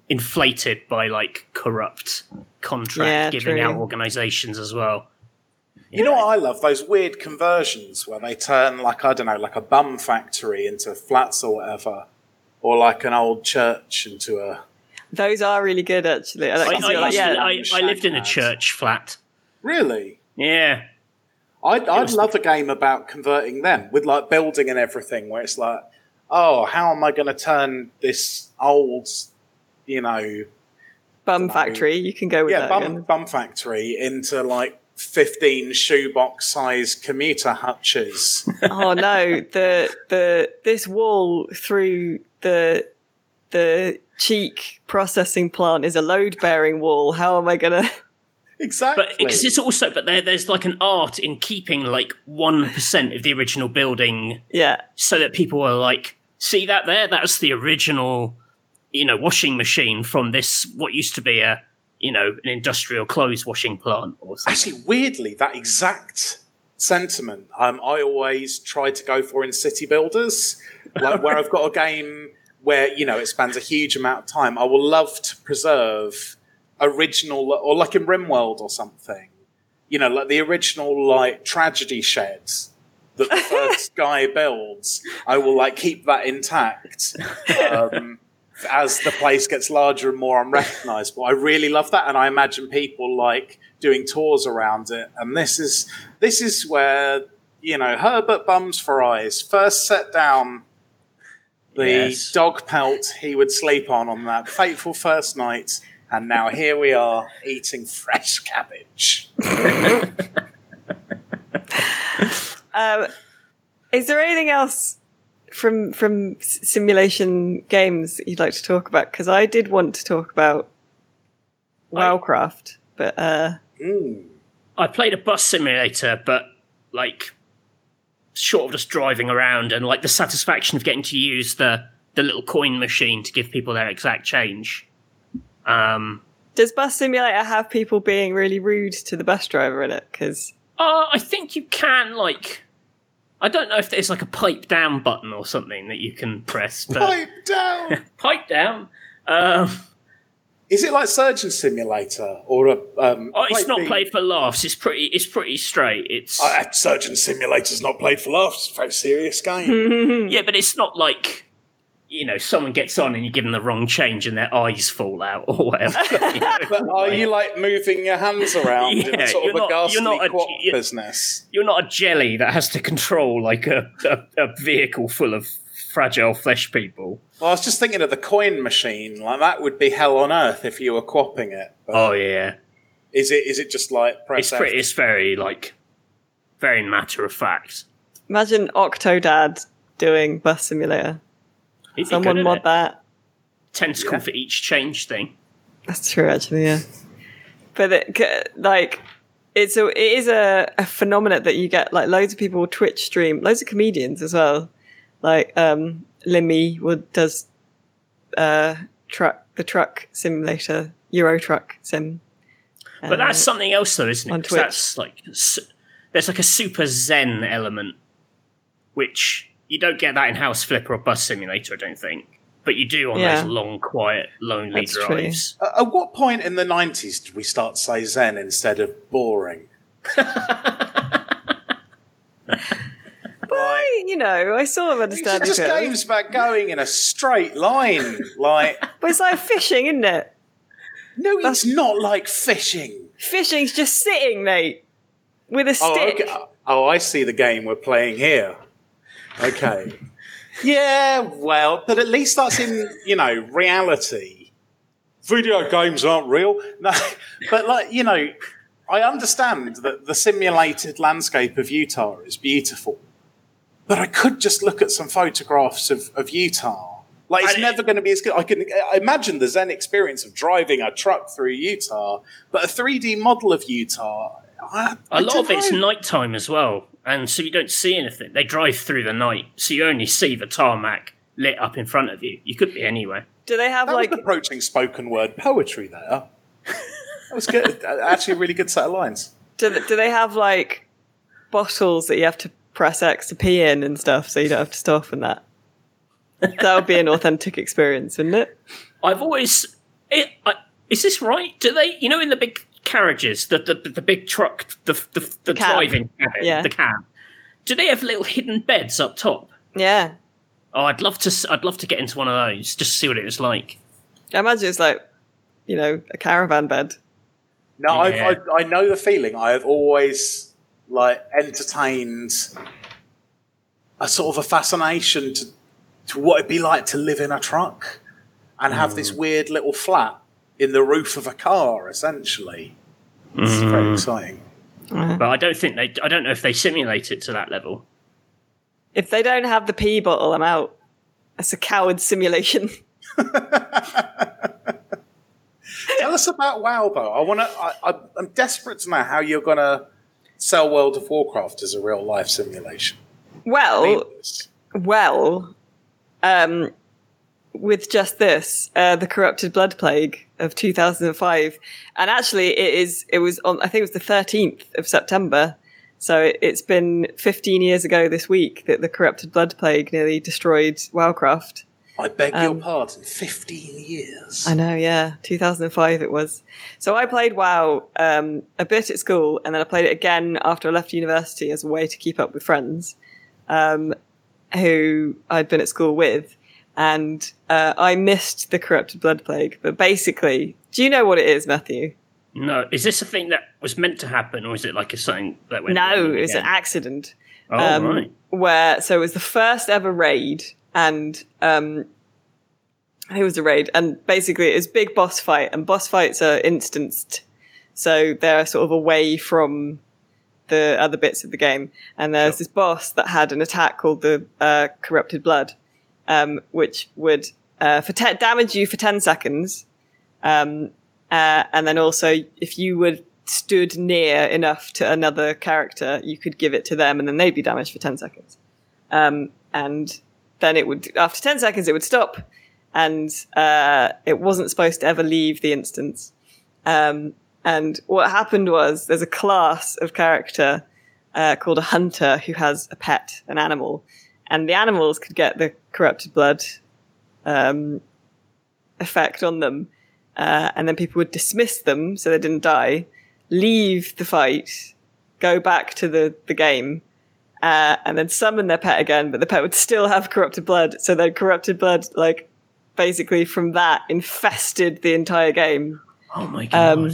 inflated by like corrupt contract
Yeah,
giving
true.
out organizations as well.
You know what I love? Those weird conversions where they turn, like, I don't know, like a bum factory into flats or whatever, or like an old church into a.
Those are really good, actually. I,
I, I,
like, yeah,
I, I lived in a church flat.
Really?
Yeah.
I'd, I'd love a game about converting them with like building and everything, where it's like, oh, how am I going to turn this old, you know,
bum
know.
factory. You can go with
yeah,
that.
bum,
again.
bum factory into like 15 shoebox sized commuter hutches.
oh no, the the this wall through the the cheek processing plant is a load bearing wall. How am I gonna?
exactly.
But because it's also, but there, there's like an art in keeping like 1% of the original building
Yeah,
so that people are like, see that there? That's the original, you know, washing machine from this, what used to be a, you know, an industrial clothes washing plant or something.
Actually, weirdly, that exact sentiment um, I always try to go for in city builders, like where I've got a game where you know it spans a huge amount of time. I will love to preserve original, or like in RimWorld or something, you know, like the original like tragedy sheds that the first guy builds. I will like keep that intact. Um, as the place gets larger and more unrecognizable. I really love that, and I imagine people like doing tours around it. And this is this is where you know Herbert Bums for Eyes first set down the
Yes.
dog pelt he would sleep on on that fateful first night. And now here we are eating fresh cabbage.
Um, is there anything else from from simulation games that you'd like to talk about? Because I did want to talk about
I-
but uh,
Mm.
I played a bus simulator, but like short of just driving around and like the satisfaction of getting to use the the little coin machine to give people their exact change. Um,
Does Bus Simulator have people being really rude to the bus driver in it? Because
uh, I think you can like. I don't know if there's like a pipe down button or something that you can press, but
Pipe down.
pipe down. Um,
Is it like Surgeon Simulator or a? Um,
oh, it's not played for laughs. It's pretty. It's pretty straight. It's
Uh, Surgeon Simulator's not played for laughs. It's a very serious game.
yeah, but it's not like you know someone gets on and you give them the wrong change and their eyes fall out or whatever. you know?
but are you like moving your hands around
Yeah,
a sort
you're
of a
not-
ghastly
you're not a-
quad
you-
business?
You're not a jelly that has to control like a, a, a vehicle full of fragile flesh people.
Well, I was just thinking of the coin machine. Like that would be hell on earth if you were quapping it.
Oh yeah,
is it? Is it just like press
it's pretty. It's very like very matter of fact.
imagine Octodad doing Bus Simulator.
Be
Someone
good
mod
it.
that.
tentacle
Yeah.
for each change thing.
That's true, actually. Yeah, but it, like, it's a it is a, a phenomenon that you get like loads of people will Twitch stream, loads of comedians as well. Like um, Limmy would does uh, truck the truck simulator, Euro Truck sim.
But that's
Uh,
something else, though, isn't it?
on Twitch.
That's like s- there's like a super zen element, which you don't get that in House Flipper or Bus Simulator, I don't think. But you do on
Yeah.
those long, quiet, lonely
That's true.
drives.
Uh, at what point in the nineties did we start to say Zen instead of boring?
Well, you know, I sort of understand
are just games about going in a straight line. Like,
But it's like fishing, isn't it?
no, it's not like fishing.
Fishing's just sitting, mate, with a
Oh,
stick.
okay. oh, I see the game we're playing here. Okay. yeah, well, but at least that's in, you know, reality. Video games aren't real. No, but like, you know, I understand that the simulated landscape of Utah is beautiful. But I could just look at some photographs of, of Utah. Like, it's
I-
never going to be as good. I can I imagine the Zen experience of driving a truck through Utah, but a 3D model of Utah. I, I
A lot
don't
of it's
know.
nighttime as well, and so you don't see anything. They drive through the night, so you only see the tarmac lit up in front of you. You could be anywhere.
Do they have
That
like
was approaching spoken word poetry there. That was good. Actually, a really good set of lines.
do, th- do they have like bottles that you have to press X to pee in and stuff, so you don't have to stop and that? That would be an authentic experience, wouldn't it?
I've always. It, I, is this right? Do they, you know, in the big carriages, the the, the big truck, the the, the
Cab.
driving cabin,
Yeah.
the cab? Do they have little hidden beds up top?
Yeah,
Oh, I'd love to. s- I'd love to get into one of those just to see what it was like.
I imagine it's like you know a caravan bed.
No,
Yeah.
I've, I, I know the feeling. I have always like entertained a sort of a fascination to to what it'd be like to live in a truck and have this mm. weird little flat in the roof of a car. Essentially, it's very exciting.
But I don't think they. I don't know if they simulate it to that level.
If they don't have the pee bottle, I'm out. That's a coward simulation.
Tell us about WoW, though. I want to. I, I, I'm desperate to know how you're going to sell World of Warcraft as a real life simulation.
Well, well, um, with just this, uh, the corrupted blood plague of 2005, and actually, it is. It was on. I think it was the 13th of September. So it, it's been 15 years ago this week that the corrupted blood plague nearly destroyed Warcraft.
I beg
Um,
your pardon. Fifteen years.
I know, yeah, 2005 it was. So I played WoW um, a bit at school, and then I played it again after I left university as a way to keep up with friends um, who I'd been at school with. And uh, I missed the corrupted blood plague. But basically, do you know what it is, Matthew?
No, is this a thing that was meant to happen, or is it like a something that went?
No, it's an accident.
Oh
um,
right.
where so it was the first ever raid and um it was a raid and basically it's big boss fight and boss fights are instanced so they're sort of away from the other bits of the game and there's
Sure.
this boss that had an attack called the uh, corrupted blood um, which would uh, for te- damage you for 10 seconds um, uh, and then also if you would stood near enough to another character, you could give it to them, and then they'd be damaged for ten seconds. Um, and then it would after ten seconds it would stop, and uh, it wasn't supposed to ever leave the instance. Um, and what happened was there's a class of character uh, called a hunter who has a pet, an animal, and the animals could get the corrupted blood um, effect on them, uh, and then people would dismiss them so they didn't die, leave the fight, go back to the the game, uh, and then summon their pet again, but the pet would still have corrupted blood. So then corrupted blood, like basically from that, infested the entire game.
Oh my god.
Um,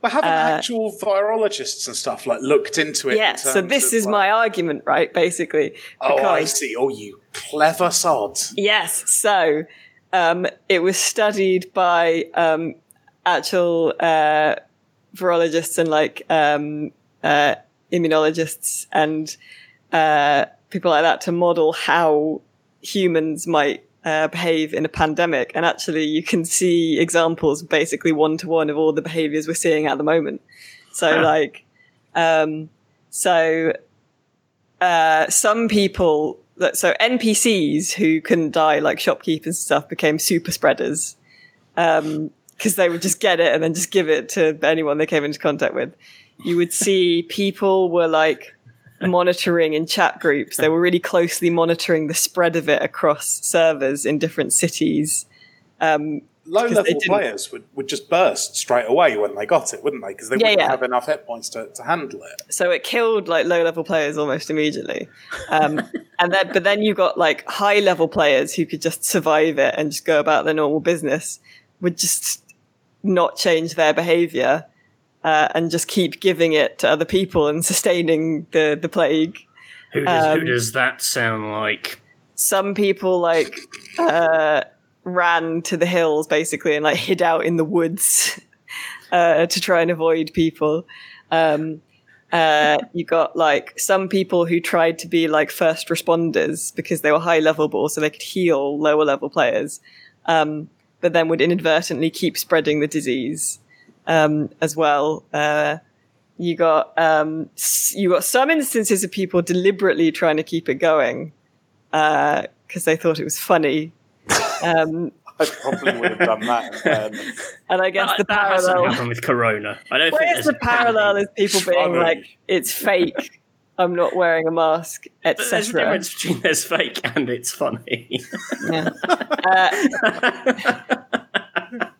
But haven't
Uh,
actual virologists and stuff like looked into it? in
yeah. So this is
like-
my argument, right? Basically,
Oh, I see. Oh, you clever sod.
Yes. So um, it was studied by um, actual uh, virologists and like um, uh, immunologists and uh, people like that to model how humans might uh, behave in a pandemic. And actually, you can see examples basically one to one of all the behaviors we're seeing at the moment. So,
Huh.
like, um, so uh, some people that so NPCs who couldn't die, like shopkeepers and stuff, became super spreaders Um because they would just get it and then just give it to anyone they came into contact with. You would see people were like monitoring in chat groups. They were really closely monitoring the spread of it across servers in different cities. Um,
Low level players would, would just burst straight away when they got it, wouldn't they? Because they
Yeah,
wouldn't
yeah.
have enough hit points to, to handle it.
so it killed like low level players almost immediately um, and then but then you got like high level players who could just survive it and just go about their normal business would just not change their behavior uh, and just keep giving it to other people and sustaining the the plague
who, does, who
um,
does that sound like?
some people like uh, ran to the hills basically and like hid out in the woods uh, to try and avoid people. Um, uh, you got like some people who tried to be like first responders because they were high level, but also they could heal lower level players. Um, but then would inadvertently keep spreading the disease um, as well. Uh, you got um, you got some instances of people deliberately trying to keep it going because they thought it was funny. Um,
I probably would have done that. in
and I guess
That,
the
that hasn't
parallel,
happened with Corona. I don't think
where's the parallel is people being
Funny.
like, it's fake. I'm not wearing a mask,
But There's a difference between there's fake and it's funny.
Yeah. Uh,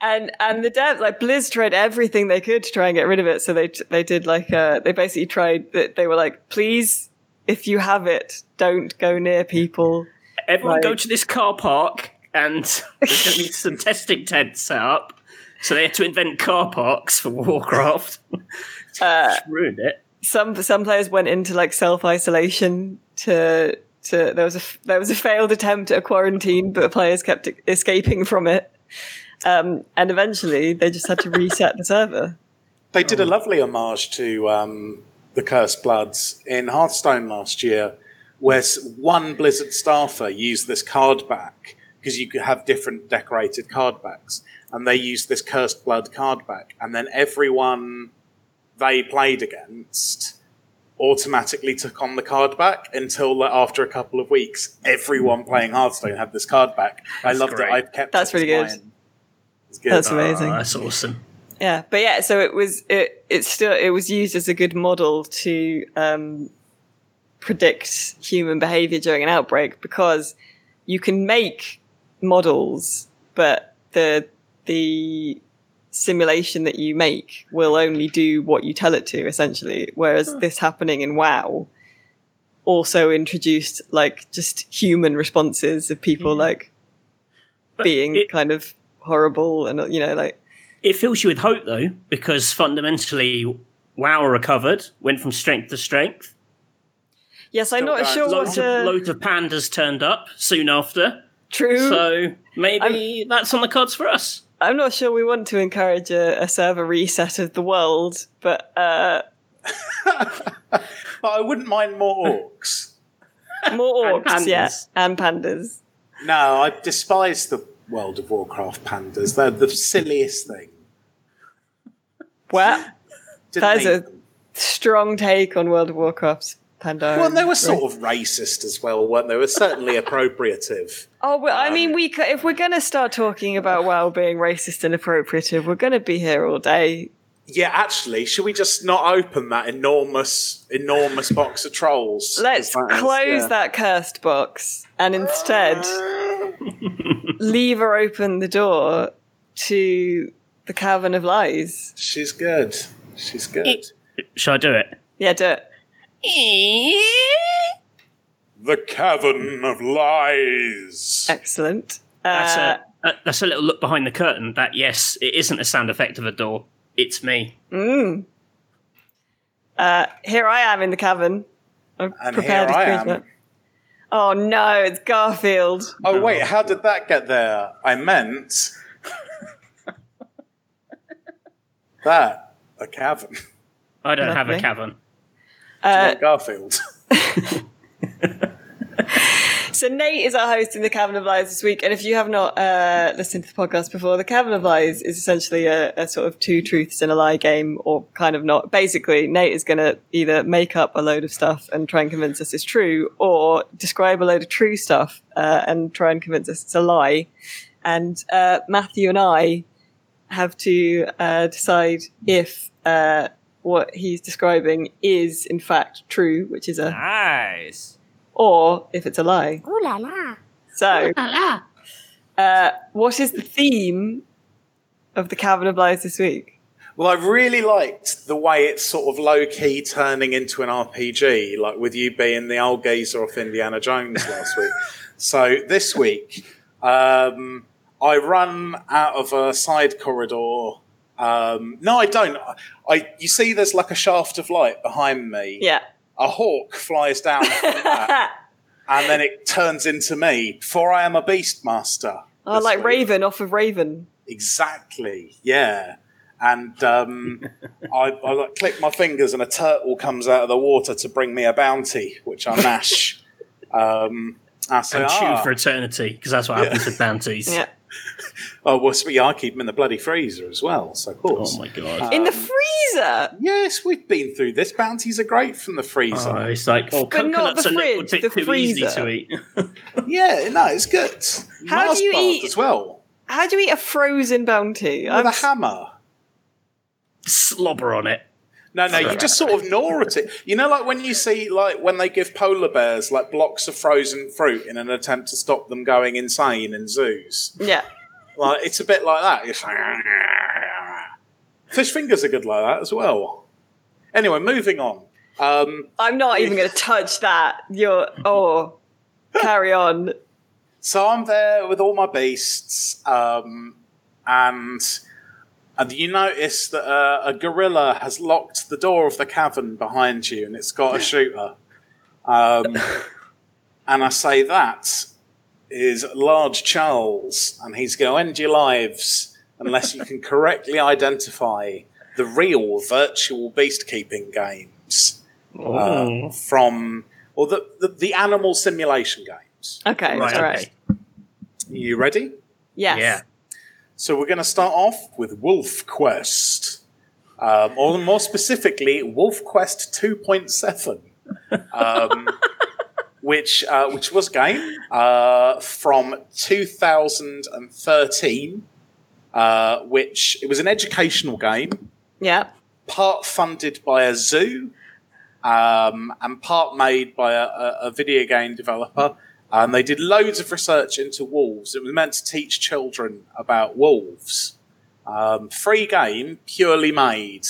and and the devs like Blizz tried everything they could to try and get rid of it. So they they did like uh they basically tried that they were like, please, if you have it, don't go near people.
Everyone
Right.
go to this car park and there's going to be some testing tents set up. So they had to invent car parks for Warcraft.
Uh,
Ruined it.
some some players went into like self isolation to to there was a there was a failed attempt at a quarantine, but players kept escaping from it. Um, and eventually, they just had to reset the server.
They did a lovely homage to um, the Cursed Bloods in Hearthstone last year, where one Blizzard staffer used this card back because you could have different decorated card backs, and they used this Cursed Blood card back, and then everyone they played against automatically took on the card back until like, after a couple of weeks, everyone playing Hearthstone had this card back. I
That's
loved
great.
it. I kept
That's
it as
really good.
mine. It's good.
That's amazing.
Oh, that's awesome.
Yeah, but yeah, so it was it it's still it was used as a good model to um, predict human behavior during an outbreak because you can make models, but the the simulation that you make will only do what you tell it to essentially. Whereas this happening in WoW also introduced like just human responses of people like
But
being
it,
kind of horrible and you know like
it fills you with hope, though, because fundamentally, WoW recovered, went from strength to strength.
Yes, I'm
Still
not
going.
sure
Loads
what
of,
uh,
loads of pandas turned up soon after.
true.
So maybe that's on the cards for us.
I'm not sure we want to encourage a, a server reset of the world, but uh,
But I wouldn't mind more orcs.
more
And
orcs, yeah, and pandas.
No, I despise the World of Warcraft pandas. They're the silliest thing.
Well,
Didn't
that is a
them.
strong take on World of Warcraft's Pandora.
Well, they were sort of racist as well, weren't they? They were certainly appropriative.
Oh, well, I
Um,
mean, we c- if we're going to start talking about WoW being racist and appropriative, we're going to be here all day.
Yeah, actually, should we just not open that enormous, enormous box of trolls?
Let's
that is-
close
yeah.
that cursed box and instead leave her open the door to the Cavern of Lies.
She's good. She's good.
Shall I do it?
Yeah, do it.
The Cavern of Lies.
Excellent.
That's
Uh,
a uh, that's a little look behind the curtain. That yes, it isn't a sound effect of a door. It's me.
mm. Uh, here I am in the cavern. I'm
And
prepared
here
to
I
screenshot.
am.
Oh no, it's Garfield.
Oh wait, how did that get there? I meant that a cavern.
I don't have a cavern.
Uh,
Like Garfield.
So Nate is our host in the Cavern of Lies this week, and if you have not uh, listened to the podcast before, the Cavern of Lies is essentially a, a sort of two truths and a lie game, or kind of not. Basically, Nate is going to either make up a load of stuff and try and convince us it's true, or describe a load of true stuff uh, and try and convince us it's a lie. And uh, Matthew and I have to uh, decide if uh, what he's describing is in fact true, which is a,
Nice.
Or if it's a lie.
Ooh la la.
So.
La la.
Uh, what is the theme of the Cavern of Lies this week?
Well, I really liked the way it's sort of low key turning into an RPG, like with you being the old geezer off Indiana Jones last week. So this week, um, I run out of a side corridor. Um, no, I don't. I you see, there's like a shaft of light behind me.
Yeah.
A hawk flies down from that, and then it turns into me. For I am a beastmaster.
oh,
this
like
week.
Raven off of Raven.
Exactly. Yeah. And um, I, I like, click my fingers, and a turtle comes out of the water to bring me a bounty, which I mash. um, I say,
And
ah.
chew for eternity because that's what
Yeah.
happens with bounties.
Yeah.
Oh, well, so, yeah, I keep them in the bloody freezer as well. So, of course.
Oh my god.
In the
Um,
freezer.
Yes, we've been through this. Bounties are great from the freezer.
Oh, it's like oh,
But not the
are
fridge, the
too easy
freezer.
to eat.
Yeah, no, it's good.
How
Mars
do you eat-
as well?
How do you eat a frozen bounty?
With
I'm
a hammer.
Slobber on it.
No, no, you just sort of gnaw at it. You know, like when you see, like when they give polar bears like blocks of frozen fruit in an attempt to stop them going insane in zoos.
yeah.
Like it's a bit like that. Like, fish fingers are good like that as well. Anyway, moving on. Um,
I'm not even going to touch that. You're. Oh. Carry on.
so I'm there with all my beasts, um, and and you notice that uh, a gorilla has locked the door of the cavern behind you, and it's got a shooter. Um, and I say that is large Charles, and he's going to end your lives unless you can correctly identify the real virtual beast keeping games
Oh.
uh, from or the, the the animal simulation games.
Okay.
right,
all right.
You ready?
Yes.
Yeah.
So we're going to start off with WolfQuest, um, or more specifically, WolfQuest 2.7, um, which uh, which was a game uh, from 2013, uh, which it was an educational game,
Yeah.
part funded by a zoo, um, and part made by a, a, video game developer. And they did loads of research into wolves. It was meant to teach children about wolves. Um, free game, purely made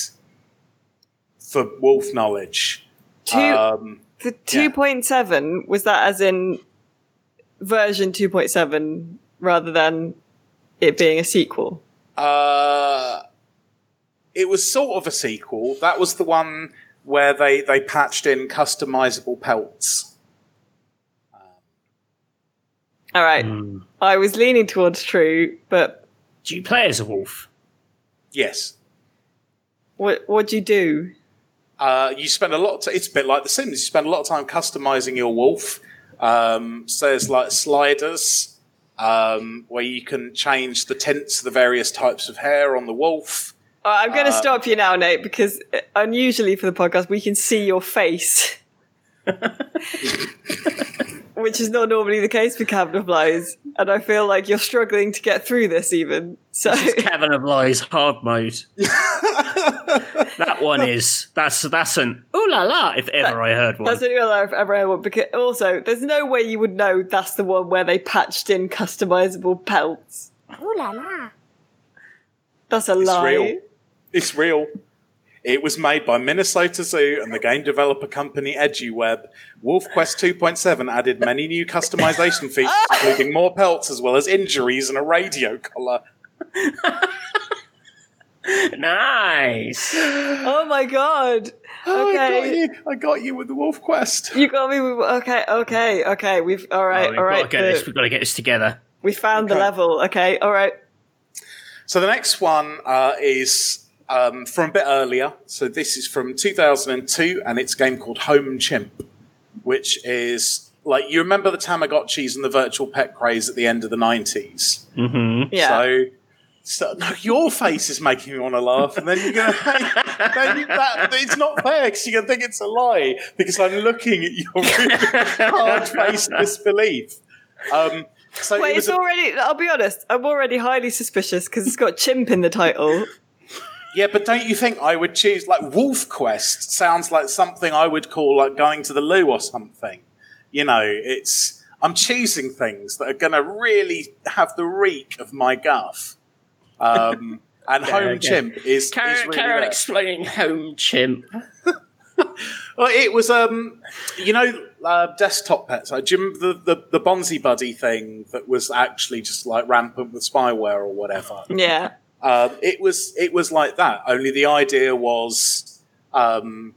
for wolf knowledge.
Two.
Um,
the 2.7 was that as in version 2.7 rather than it being a sequel.
Uh, it was sort of a sequel. That was the one where they, they patched in customizable pelts.
All right.
Hmm.
I was leaning towards true, but
Do you play as a wolf?
Yes.
what what do you do?
Uh, you spend a lot. Of t- it's a bit like The Sims. You spend a lot of time customizing your wolf. Um, so there's like sliders um, where you can change the tints of the various types of hair on the wolf.
Right, I'm going to
Uh,
stop you now, Nate, because uh, unusually for the podcast, we can see your face. Which is not normally the case for Cavern of Lies. And I feel like you're struggling to get through this even. So
Cavern of Lies hard mode. that one is that's that's an ooh la la if ever I heard one.
that's what I've ever I heard one. Because also, there's no way you would know that's the one where they patched in customizable pelts.
Ooh la la.
That's a
It's
lie.
real. It's real. It was made by Minnesota Zoo and the game developer company EduWeb. WolfQuest 2.7 added many new customization features, including more pelts as well as injuries and a radio collar.
nice.
Oh my god.
Oh, I got
Okay.
you. I got you with the WolfQuest.
You got me with okay, okay, okay. We've all right,
Oh, we've
all
got to get
the-
this. We've got to get this together.
we found the level. Okay, all right.
So the next one uh, is um, from a bit earlier. So this is from 2002, and it's a game called Home Chimp, which is like you remember the Tamagotchis and the virtual pet craze at the end of the 90s.
Mm-hmm.
Yeah.
So, so no, your face is making me want to laugh, and then you're going to then that, it's not fair because you're going to think it's a lie because I'm looking at your really hard faced disbelief. Um, so
Wait,
it
it's
a-
already. I'll be honest. I'm already highly suspicious because it's got chimp in the title.
Yeah, but don't you think I would choose like WolfQuest? Sounds like something I would call like going to the loo or something. You know, it's I'm choosing things that are going to really have the reek of my guff. Um, and
Okay,
Home
okay.
Chimp is, is really
Carol
there.
explaining home chimp.
Well, it was um, you know, uh, desktop pets. Like, do you remember the, the the Bonzi Buddy thing that was actually just like rampant with spyware or whatever?
Yeah.
Um, it was it was like that. Only the idea was, um,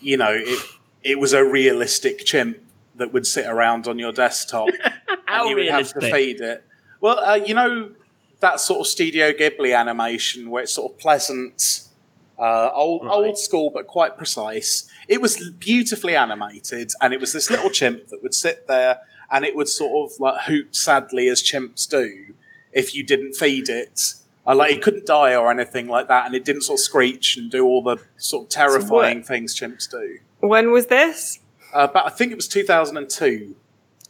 you know, it it was a realistic chimp that would sit around on your desktop, and you would have to feed it. Well, uh, you know that sort of Studio Ghibli animation where it's sort of pleasant, uh, old
Right.
old school but quite precise. It was beautifully animated, and it was this little chimp that would sit there, and it would sort of like hoot sadly as chimps do if you didn't feed it. Uh, like it couldn't die or anything like that, and it didn't sort of screech and do all the sort of terrifying things chimps do.
When was this?
Uh, but I think it was 2002.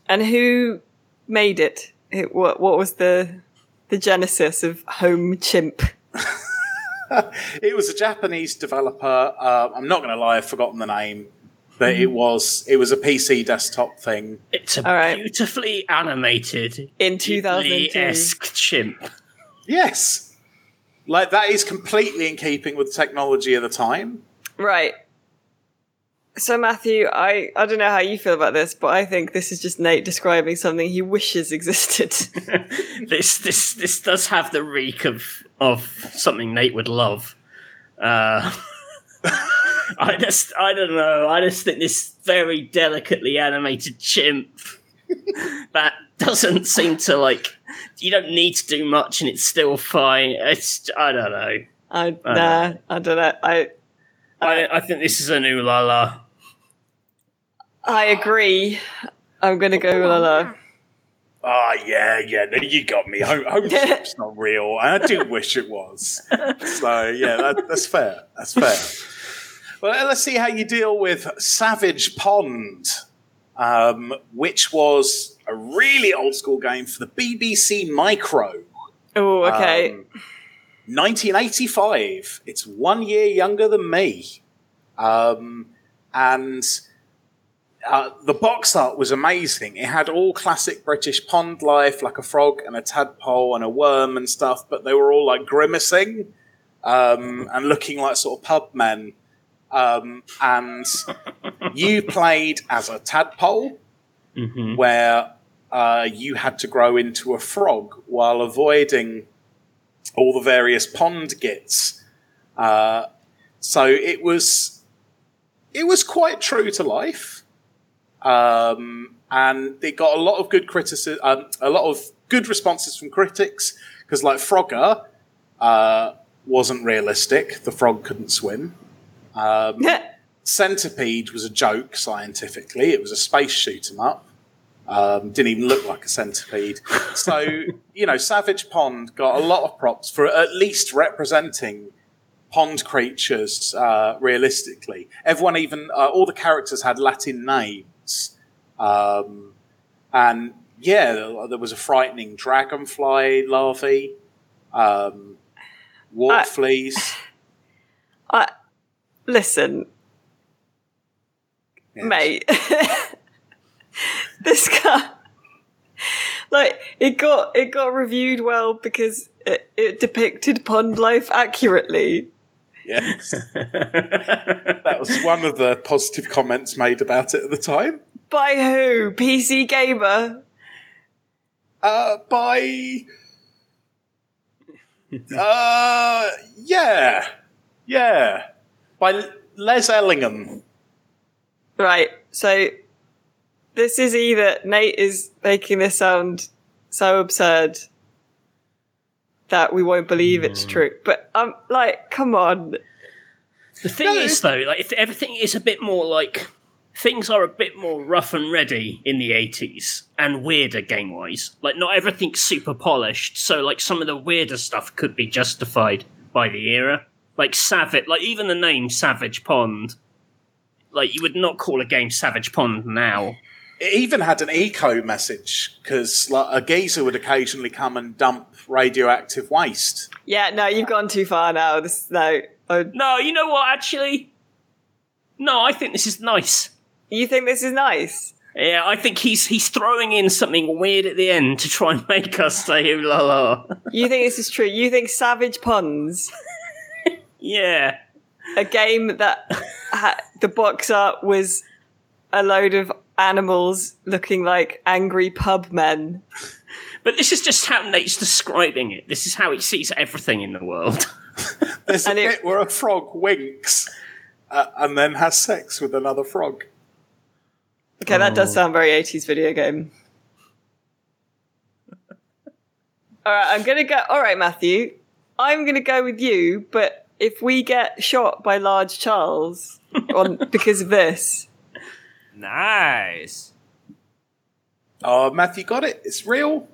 And who made it? it what What was the the genesis of Home Chimp?
It was a Japanese developer. Uh, I'm not going to lie, I've forgotten the name, but it was it was a PC desktop thing.
It's a
All right.
beautifully animated
In 2002.
esque chimp.
Yes, like that is completely in keeping with technology of the time.
Right. So Matthew, I I don't know how you feel about this, but I think this is just Nate describing something he wishes existed.
this this this does have the reek of of something Nate would love. Uh, I just I don't know. I just think this very delicately animated chimp that doesn't seem to like. You don't need to do much and it's still fine. It's I don't know.
I nah, I don't know. I
I I think this is an ooh la la.
I agree. I'm gonna go la la.
Ah, yeah, yeah. No, you got me. Home, home not real. I do wish it was. So yeah, that, that's fair. That's fair. Well, let's see how you deal with Savage Pond, um, which was a really old school game for the BBC Micro.
Oh, okay.
Um, 1985. It's one year younger than me. Um, and uh, the box art was amazing. It had all classic British pond life, like a frog and a tadpole and a worm and stuff, but they were all like grimacing um, and looking like sort of pub men. Um, and you played as a tadpole
hmm
where uh, you had to grow into a frog while avoiding all the various pond gits. Uh, so it was it was quite true to life, um, and it got a lot of good criticism, um, a lot of good responses from critics because, like Frogger, uh, wasn't realistic. The frog couldn't swim. Um, Centipede was a joke scientifically. It was a space shoot 'em up. Um, didn't even look like a centipede. So, you know, Savage Pond got a lot of props for at least representing pond creatures uh, realistically. Everyone, even uh, all the characters had Latin names, um, and yeah, there was a frightening dragonfly larvae, um, warp
I-
fleas.
I listen,
Yes.
mate. this guy, like, it got it got reviewed well because it, it depicted pond life accurately.
Yes, that was one of the positive comments made about it at the time.
By who? PC Gamer.
Uh, by. Uh, yeah. Yeah. By Les Ellingham.
Right. So this is either Nate is making this sound so absurd that we won't believe it's true. But um like, come on.
The thing
No,
is, though, like if everything is a bit more like things are a bit more rough and ready in the eighties and weirder game wise. Like not everything's super polished, so like some of the weirder stuff could be justified by the era. Like Savage, like even the name Savage Pond. Like you would not call a game Savage Pond now.
It even had an eco message because like, a geezer would occasionally come and dump radioactive waste.
Yeah, no, you've gone too far now. This no. Oh,
No, you know what? Actually, no. I think this is nice.
you think this is nice?
Yeah, I think he's he's throwing in something weird at the end to try and make us say la la.
You think this is true? You think Savage Ponds,
Yeah.
a game that ha- the box art was a load of animals looking like angry pub men?
But this is just how Nate's describing it. This is how he sees everything in the world.
There's a
And it-
bit where a frog winks uh, and then has sex with another frog.
Okay, that does sound very 80s video game. All right, I'm going to go. All right, Matthew, I'm going to go with you, but if we get shot by Large Charles on because of this,
Nice.
Oh, Matthew got it. It's real.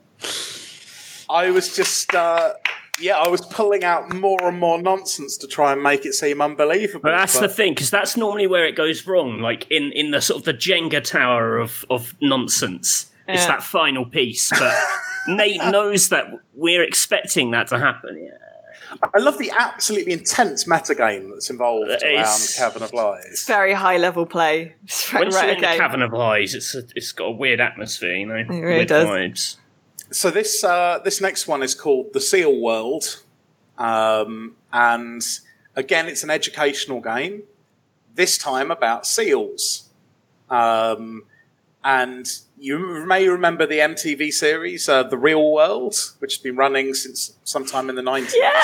I was just, uh, yeah, I was pulling out more and more nonsense to try and make it seem unbelievable.
But that's the thing, because that's normally where it goes wrong. Like in, in the sort of the Jenga tower of, of nonsense. It's that final piece. But Nate knows that we're expecting that to happen. Yeah.
I love the absolutely intense metagame that's involved around
It's-
Cavern of Lies.
very high level play. Right,
Once you're
right
in the
okay.
Cavern of Lies, it's a, it's got a weird atmosphere, you know. It
really does.
Vibes.
So this uh, this next one is called the Seal World, um, and again, it's an educational game. This time about seals, um, and you may remember the MTV series, uh, The Real World, which has been running since sometime in the nineties.
Yeah.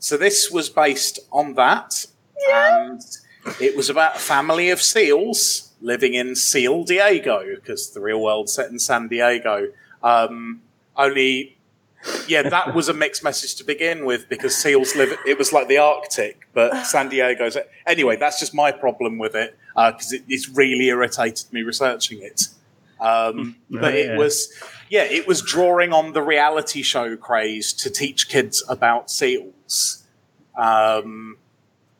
So this was based on that, and it was about a family of seals living in Seal Diego because the real world set in San Diego. Um, only, yeah, that was a mixed message to begin with because seals live. It was like the Arctic, but San Diego's. Anyway, that's just my problem with it because it, it's really irritated me researching it. Um, but
Oh,
it
yeah.
was, yeah, it was drawing on the reality show craze to teach kids about seals. Um,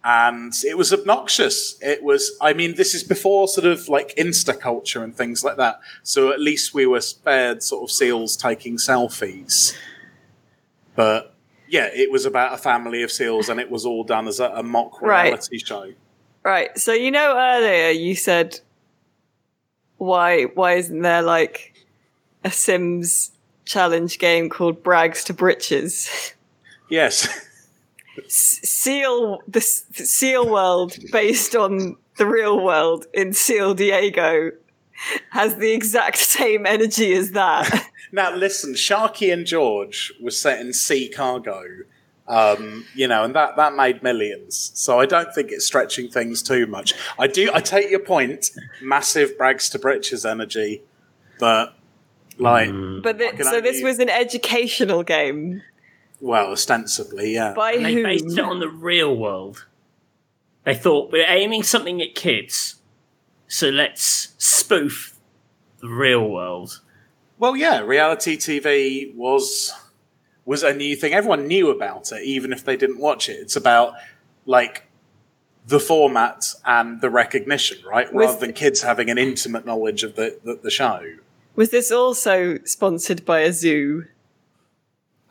and it was obnoxious. It was, I mean, this is before sort of like Insta culture and things like that. So at least we were spared sort of seals taking selfies. But yeah, it was about a family of seals and it was all done as a, a mock
Right.
reality show.
Right. So you know earlier you said why why isn't there like a Sims challenge game called Brags to Britches?
Yes.
S- Seal the S- Seal world based on the real world in Seal Diego has the exact same energy as that.
Now, listen, Sharky and George was set in Seacago, um, you know, and that, that made millions. So I don't think it's stretching things too much. I do, I take your point, massive brags to britches energy, but like,
but the,
can
so this
only-
was an educational game
well, ostensibly, yeah.
by
And they based it on the real world. They thought we're aiming something at kids, so let's spoof the real world.
Well, yeah, reality TV was was a new thing. Everyone knew about it, even if they didn't watch it. It's about like the format and the recognition, right?
Was-
Rather than kids having an intimate knowledge of the, the, the show.
Was this also sponsored by a zoo?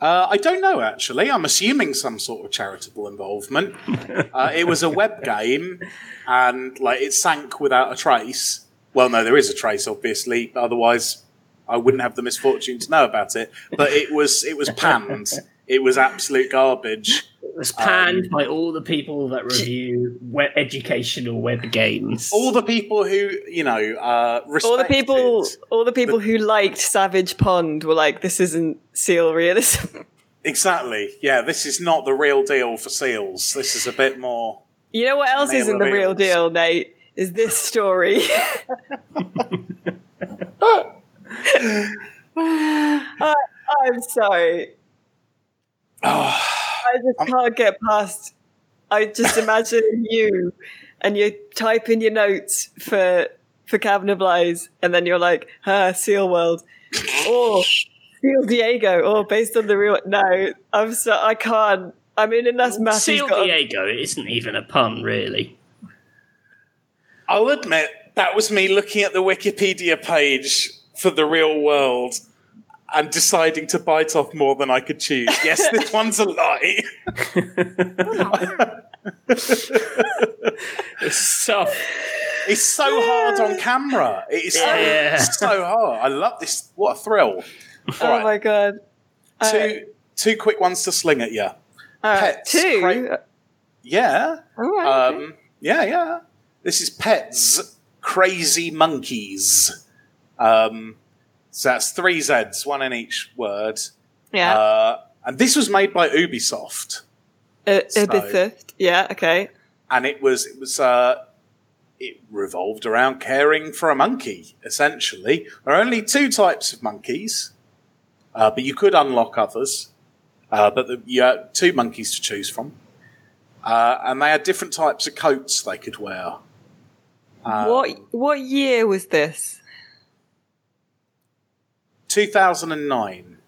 Uh, I don't know actually. I'm assuming some sort of charitable involvement. uh, it was a web game, and like it sank without a trace. Well, no, there is a trace, obviously. Otherwise, I wouldn't have the misfortune to know about it. But it was it was panned. it was absolute garbage.
It was panned by all the people that review web educational web games.
All the people who you know uh, respected.
All the people, all the people who liked Savage Pond were like, "This isn't seal realism."
Exactly. Yeah, this is not the real deal for seals. This is a bit more.
You know what else isn't the real deal, Nate? Is this story? I, I'm sorry.
Oh,
I just can't get past. I just imagine you, and you type in your notes for for Cabin of Lies, and then you're like, "Huh, Seal World," or Seal Diego, or based on the real. No, I'm so I can't. I mean, unless Matthew's
Seal
got. a-
Diego isn't even a pun, really.
I'll admit that was me looking at the Wikipedia page for the real world and deciding to bite off more than I could choose. Yes, this one's a lie.
It's so
It's so hard on camera. It is so,
Yeah.
so hard. I love this. What a thrill.
oh
All right,
my god!
two, two quick ones to sling at you.
All right,
Pets,
two.
cra- Yeah.
All right. okay.
Um, yeah, yeah. This is Petz Crazy Monkeyz. Um, so that's three Z's, one in each word.
yeah.
Uh, and this was made by Ubisoft,
Uh,
so-
Ubisoft. Yeah. Okay.
and it was it was uh, it revolved around caring for a monkey. Essentially, there are only two types of monkeys, uh, but you could unlock others. Uh, but the, you had two monkeys to choose from, uh, and they had different types of coats they could wear. Um,
what What year was this?
2009.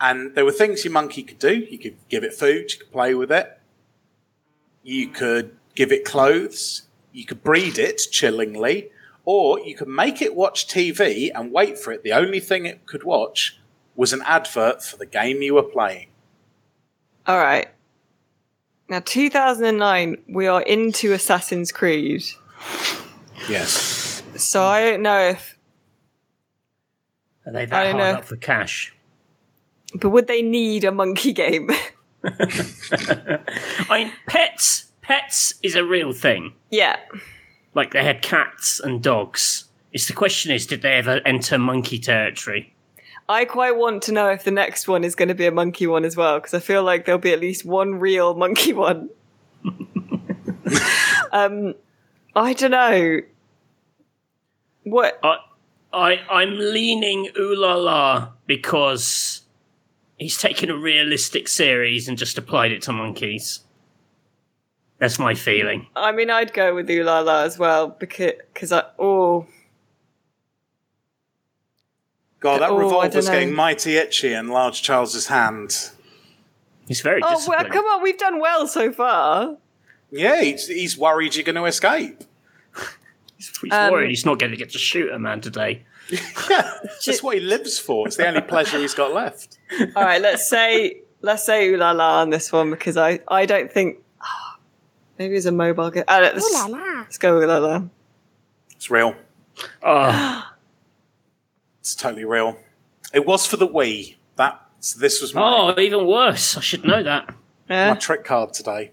And there were things your monkey could do. You could give it food, you could play with it, you could give it clothes, you could breed it chillingly, or you could make it watch TV and wait for it. The only thing it could watch was an advert for the game you were playing.
All right. Now, 2009, we are into Assassin's Creed.
Yes.
So I don't know if,
Are they that hard
know.
up for cash?
but would they need a monkey game?
I mean, pets. Pets is a real thing.
yeah.
Like they had cats and dogs. It's the question is, did they ever enter monkey territory?
I quite want to know if the next one is going to be a monkey one as well, because I feel like there'll be at least one real monkey one. um, I don't know. What?
I, I, I'm leaning ooh la la because he's taken a realistic series and just applied it to monkeys. That's my feeling.
I mean, I'd go with Ooh La La as well, because cause I. Oh.
God, that
Oh, I
revolver's getting mighty itchy in Large Charles's hand.
He's very
Oh, well, come on, we've done well so far.
Yeah, he's, he's worried you're going to escape.
He's
Um,
worried he's not going to get to shoot a man today.
Yeah, that's what he lives for. It's the only pleasure he's got left.
All right, let's say let's say ooh la la on this one because I I don't think maybe it's a mobile game. Uh, let's, let's go ooh la la.
It's real.
Oh,
It's totally real. It was for the Wii. That so this was my,
oh, even worse. I should know that.
my trick card today.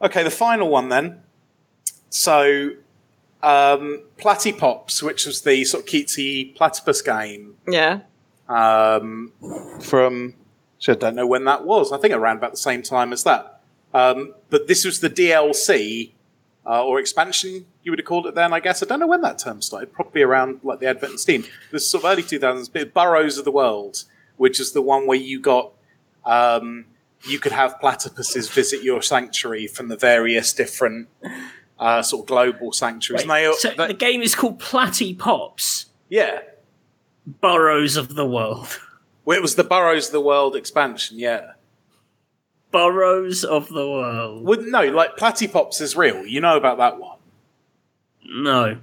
Okay, the final one then. So, um, Platypops, which was the sort of cutesy platypus game
Yeah.
um, from. So I don't know when that was. I think around about the same time as that. Um, but this was the DLC uh, or expansion, you would have called it then, I guess. I don't know when that term started. Probably around like the advent of Steam. This sort of early 2000s. But Burrows of the World, which is the one where you got. Um, you could have platypuses visit your sanctuary from the various different uh, sort of global sanctuaries. and they,
so
they-
the game is called Platty Pops,
yeah,
Burrows of the World.
well, it was the Burrows of the World expansion. Yeah,
Burrows of the World.
well, no, like Platypops is real. You know about that one.
No.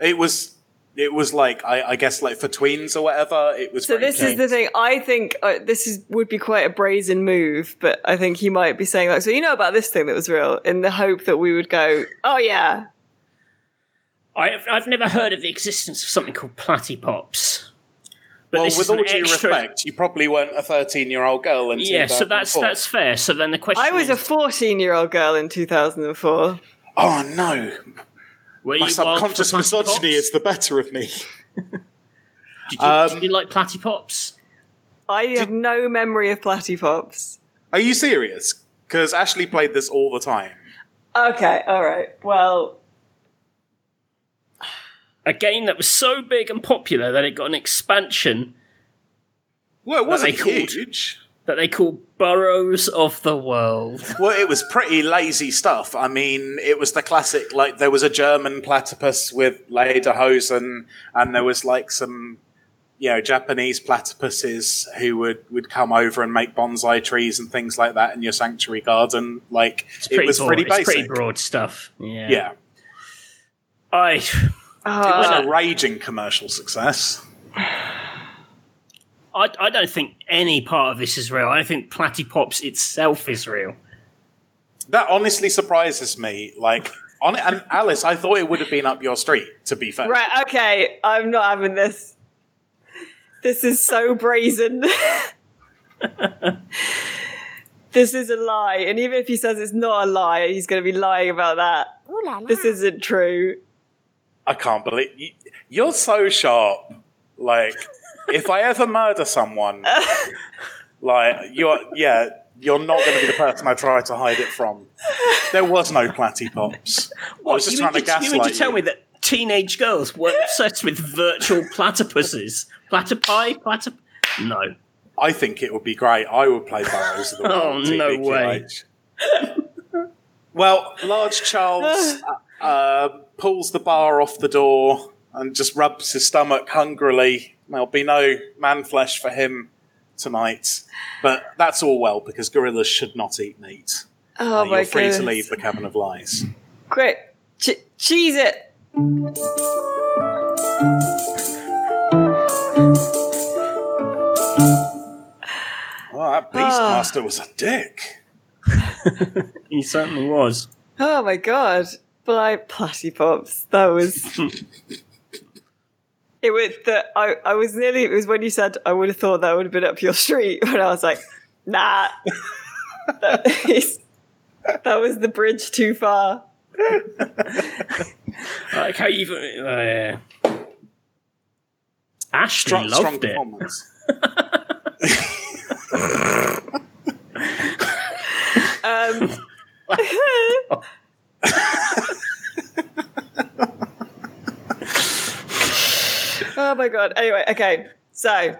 It was. It was like I, I guess like for tweens or whatever. It was.
So
very
this is the thing. I think uh, this is would be quite a brazen move, but I think he might be saying like, "So you know about this thing that was real?" In the hope that we would go, "Oh yeah,
I've, I've never heard of the existence of something called Platty Pops. But
well, with all due
extra-
respect, you probably weren't a thirteen-year-old girl until
Yeah, so that's that's fair. So then the question
I was a 14 year old girl in 2004."
Oh no!
Were
My
you wild for
subconscious misogyny
Pops?
is the better of me.
Did you,
Um,
did you like Platty Pops?
I have no memory of Platty Pops.
Are you serious? Because Ashley played this all the time.
Okay, all right. Well,
A game that was so big and popular that it got an expansion
Well, it wasn't
they called-
huge.
That they called Burrows of the World.
Well, it was pretty lazy stuff. I mean, it was the classic, like, there was a German platypus with lederhosen, and there was, like, some, you know, Japanese platypuses who would, would come over and make bonsai trees and things like that in your sanctuary garden. Like, it was
broad,
pretty
it's
basic.
pretty broad stuff. Yeah.
Yeah.
I
It was
uh,
a raging commercial success.
I, I don't think any part of this is real. I don't think Platty Pops itself is real.
That honestly surprises me. Like, on, and Alice, I thought it would have been up your street, to be fair.
right, okay, I'm not having this. This is so brazen. this is a lie, and even if he says it's not a lie, he's going to be lying about that. This isn't true.
I can't believe you, you're so sharp. Like, if I ever murder someone, like you're, yeah, you're not going to be the person I try to hide it from. There was no Platty Pops. I was just trying to
to- You mean
gaslight
to tell me that teenage girls were obsessed with virtual platypuses? Platypi? Platyp... No.
I think it would be great. I would play Burrows of the
Oh,
World.
no
TBQH.
way.
well, large Charles uh, uh, pulls the bar off the door and just rubs his stomach hungrily. There'll be no man flesh for him tonight, but that's all well because gorillas should not eat meat.
Oh
Uh,
my
you're free
goodness.
to leave the cabin of lies.
Great, che- cheese it.
Oh, that Beastmaster was a dick.
He certainly was.
Oh my god. Bly Platty Pops. That was. it was that I, I was nearly. It was when you said I would have thought that would have been up your street, but I was like, nah. that, is, that was the bridge too far.
Like how you've. Uh, yeah. Ashley
Strong, strong
loved it.
Um, oh my god. Anyway, okay. So,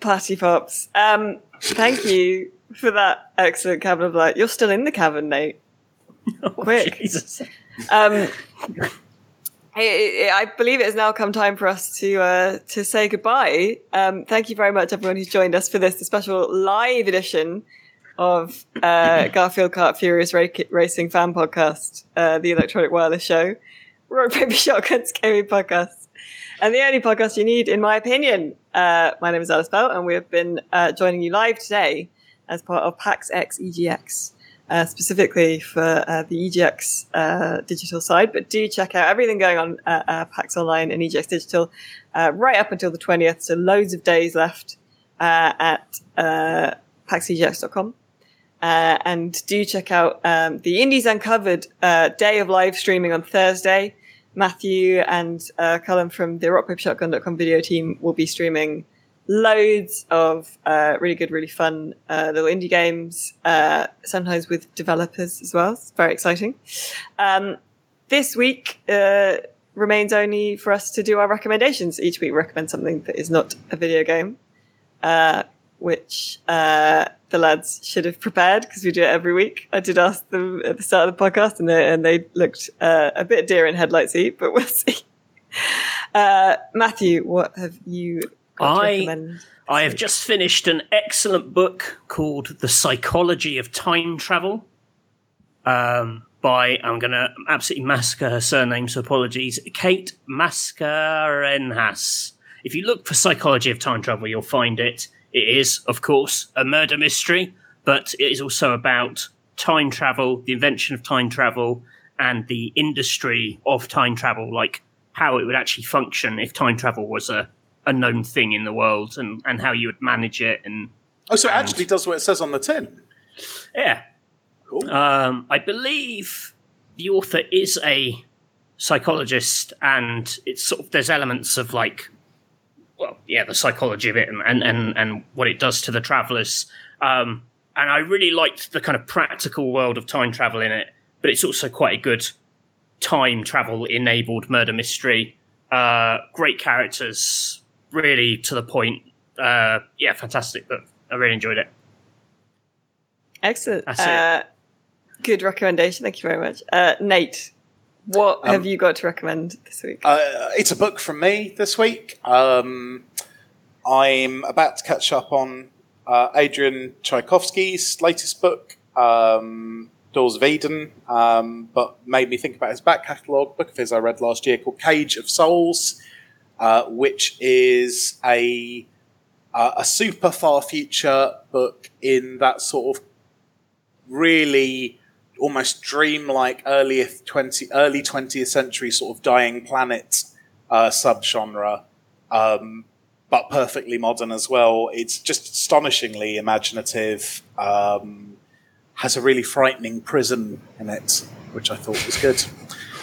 Party Pops. Um, thank you for that excellent cabin of light. You're still in the cabin, Nate. Quick.
Jesus.
Um, I, I believe it has now come time for us to uh, to say goodbye. Um, thank you very much, everyone who's joined us for this the special live edition of uh, Garfield Kart Furious Ra- Racing Fan Podcast, uh, the Electronic Wireless Show, Rock Paper Shotguns Gaming Podcast, and the only podcast you need, in my opinion. Uh, my name is Alice Bell, and we have been uh, joining you live today as part of PAX X EGX uh, specifically for uh, the EGX uh, digital side, but do check out everything going on at uh, PAX Online and EGX Digital uh, right up until the 20th. So loads of days left at uh, paxegx.com. Uh, and do check out um, the Indies Uncovered uh, day of live streaming on Thursday. Matthew and uh, from the rockpapershotgun.com video team will be streaming loads of uh, really good, really fun uh, little indie games, uh, sometimes with developers as well. It's very exciting. Um, this week uh, remains only for us to do our recommendations. Each week, we recommend something that is not a video game. Which uh, the lads should have prepared because we do it every week. I did ask them at the start of the podcast, and they, and they looked uh, a bit deer in headlightsy, but we'll see. Uh, Matthew, what have you
I-? I have just finished an excellent book called The Psychology of Time Travel um, by, I'm going to absolutely massacre her surname, so apologies, Kate Mascarenhas. If you look for Psychology of Time Travel, you'll find it. It is, of course, a murder mystery, but it is also about time travel, the invention of time travel, and the industry of time travel, like how it would actually function if time travel was a, a known thing in the world and, and how you would manage it and
Oh, so it actually does what it says on the tin.
yeah
Cool.
um, i believe the author is a psychologist and it's sort of there's elements of like well yeah the psychology of it and and and, and what it does to the travelers um, and i really liked the kind of practical world of time travel in it but it's also quite a good time travel enabled murder mystery uh, great characters really to the point uh, yeah fantastic book i really enjoyed it
Excellent.
That's it.
Uh, good recommendation. Thank you very much. Uh, Nate, what
Um,
have you got to recommend this week?
Uh, it's a book from me this week. Um, I'm about to catch up on uh, Adrian Tchaikovsky's latest book, um, Doors of Eden, um, but made me think about his back catalogue, book of his I read last year called Cage of Souls, uh, which is a uh, a super far future book in that sort of really almost dreamlike early 20 early 20th century sort of dying planet uh, subgenre um, but perfectly modern as well. It's just astonishingly imaginative um, has a really frightening prison in it which i thought was good.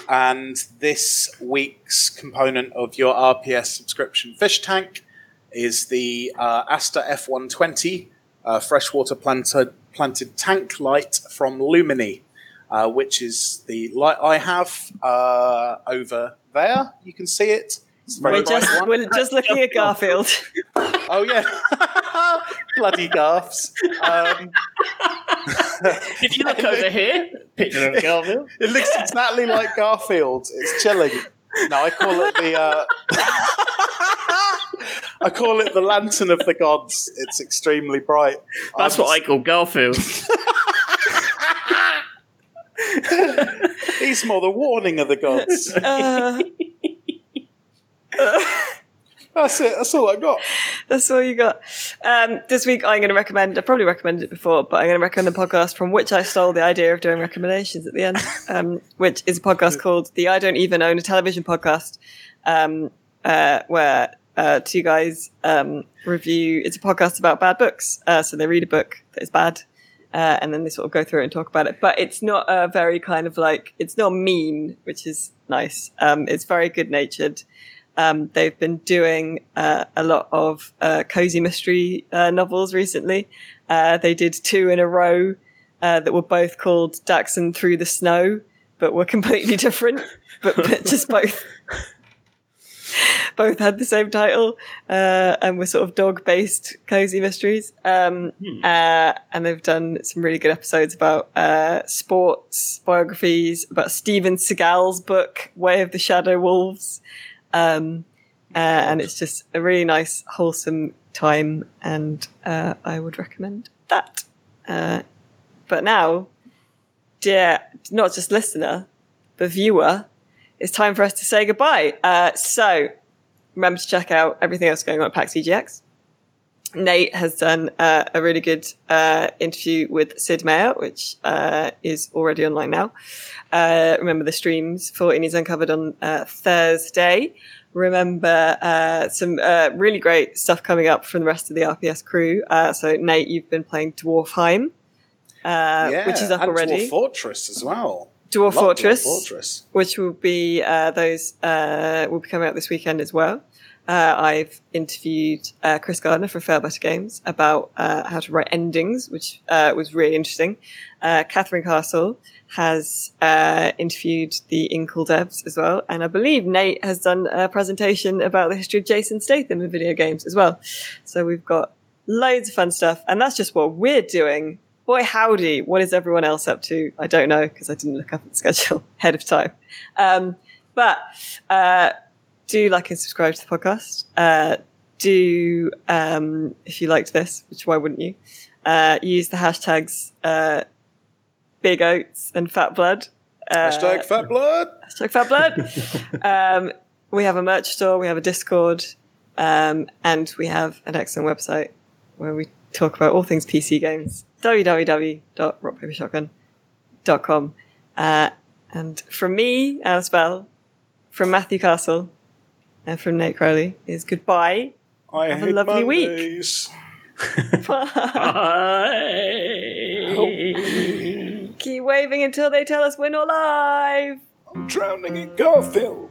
And this week's component of your rps subscription fish tank is the uh, asta f120 uh, freshwater planted, planted tank light from lumini uh, which is the light I have uh, over there. You can see it. It's very
we're
bright
just
one.
we're just looking at Garfield.
Oh yeah, bloody garfs. Um,
If you look over here, picture of Garfield.
it looks exactly like Garfield. It's chilling. No, I call it the. Uh, I call it the lantern of the gods. It's extremely bright.
That's
Um,
what I call Garfield.
He's more the warning of the gods.
Uh,
That's it. That's all I got.
that's all you got. Um, this week, I'm going to recommend. I probably recommended it before, but I'm going to recommend a podcast from which I stole the idea of doing recommendations at the end, um, which is a podcast called the I Don't Even Own a Television podcast, um, uh, where uh, two guys um, review. It's a podcast about bad books. Uh, so they read a book that is bad, uh, and then they sort of go through it and talk about it. But it's not a very kind of like it's not mean, which is nice. Um, it's very good natured. Um, they've been doing uh, a lot of uh, cozy mystery uh, novels recently. Uh, they did two in a row uh, that were both called Dachshund Through the Snow, but were completely different, but, but just both. Both had the same title uh, and were sort of dog-based cozy mysteries. Um, uh, and they've done some really good episodes about uh, sports biographies, about Steven Seagal's book Way of the Shadow Wolves, um, uh, and it's just a really nice, wholesome time, and uh, I would recommend that. Uh, but now, dear, not just listener, but viewer, it's time for us to say goodbye. Uh, so remember to check out everything else going on at PAX EGX. Nate has done uh, a really good uh, interview with Sid Meier, which uh, is already online now. Uh, remember the streams for Indies Uncovered on uh, Thursday. Remember uh, some uh, really great stuff coming up from the rest of the RPS crew. Uh, so Nate, you've been playing Dwarfheim, uh,
yeah,
which is up
and
already.
Dwarf Fortress as well.
Dwarf Fortress,
Dwarf Fortress.
which will be uh, those uh, will be coming out this weekend as well. Uh, I've interviewed uh, Chris Gardner for Failbetter Games about uh, how to write endings, which uh, was really interesting. Uh, Katharine Castle has uh, interviewed the Inkle devs as well, and I believe Nate has done a presentation about the history of Jason Statham in video games as well. So we've got loads of fun stuff. And that's just what we're doing. Boy, howdy, what is everyone else up to? I don't know because I didn't look up the schedule ahead of time. Um, but uh, do like and subscribe to the podcast. Uh, do, um, if you liked this, which why wouldn't you, uh, use the hashtags uh, Big Oats and Fat Blood. Uh,
Hashtag fat blood.
Hashtag Fat Blood. um, we have a merch store, we have a Discord, um, and we have an excellent website where we talk about all things PC games. www.rockpapershotgun.com. Uh, and from me, Alice Bell, from Matthew Castle, and from Nate Crowley is goodbye.
I
Have a lovely week.
Bye.
Keep waving until they tell us we're not live.
I'm drowning in Garfield.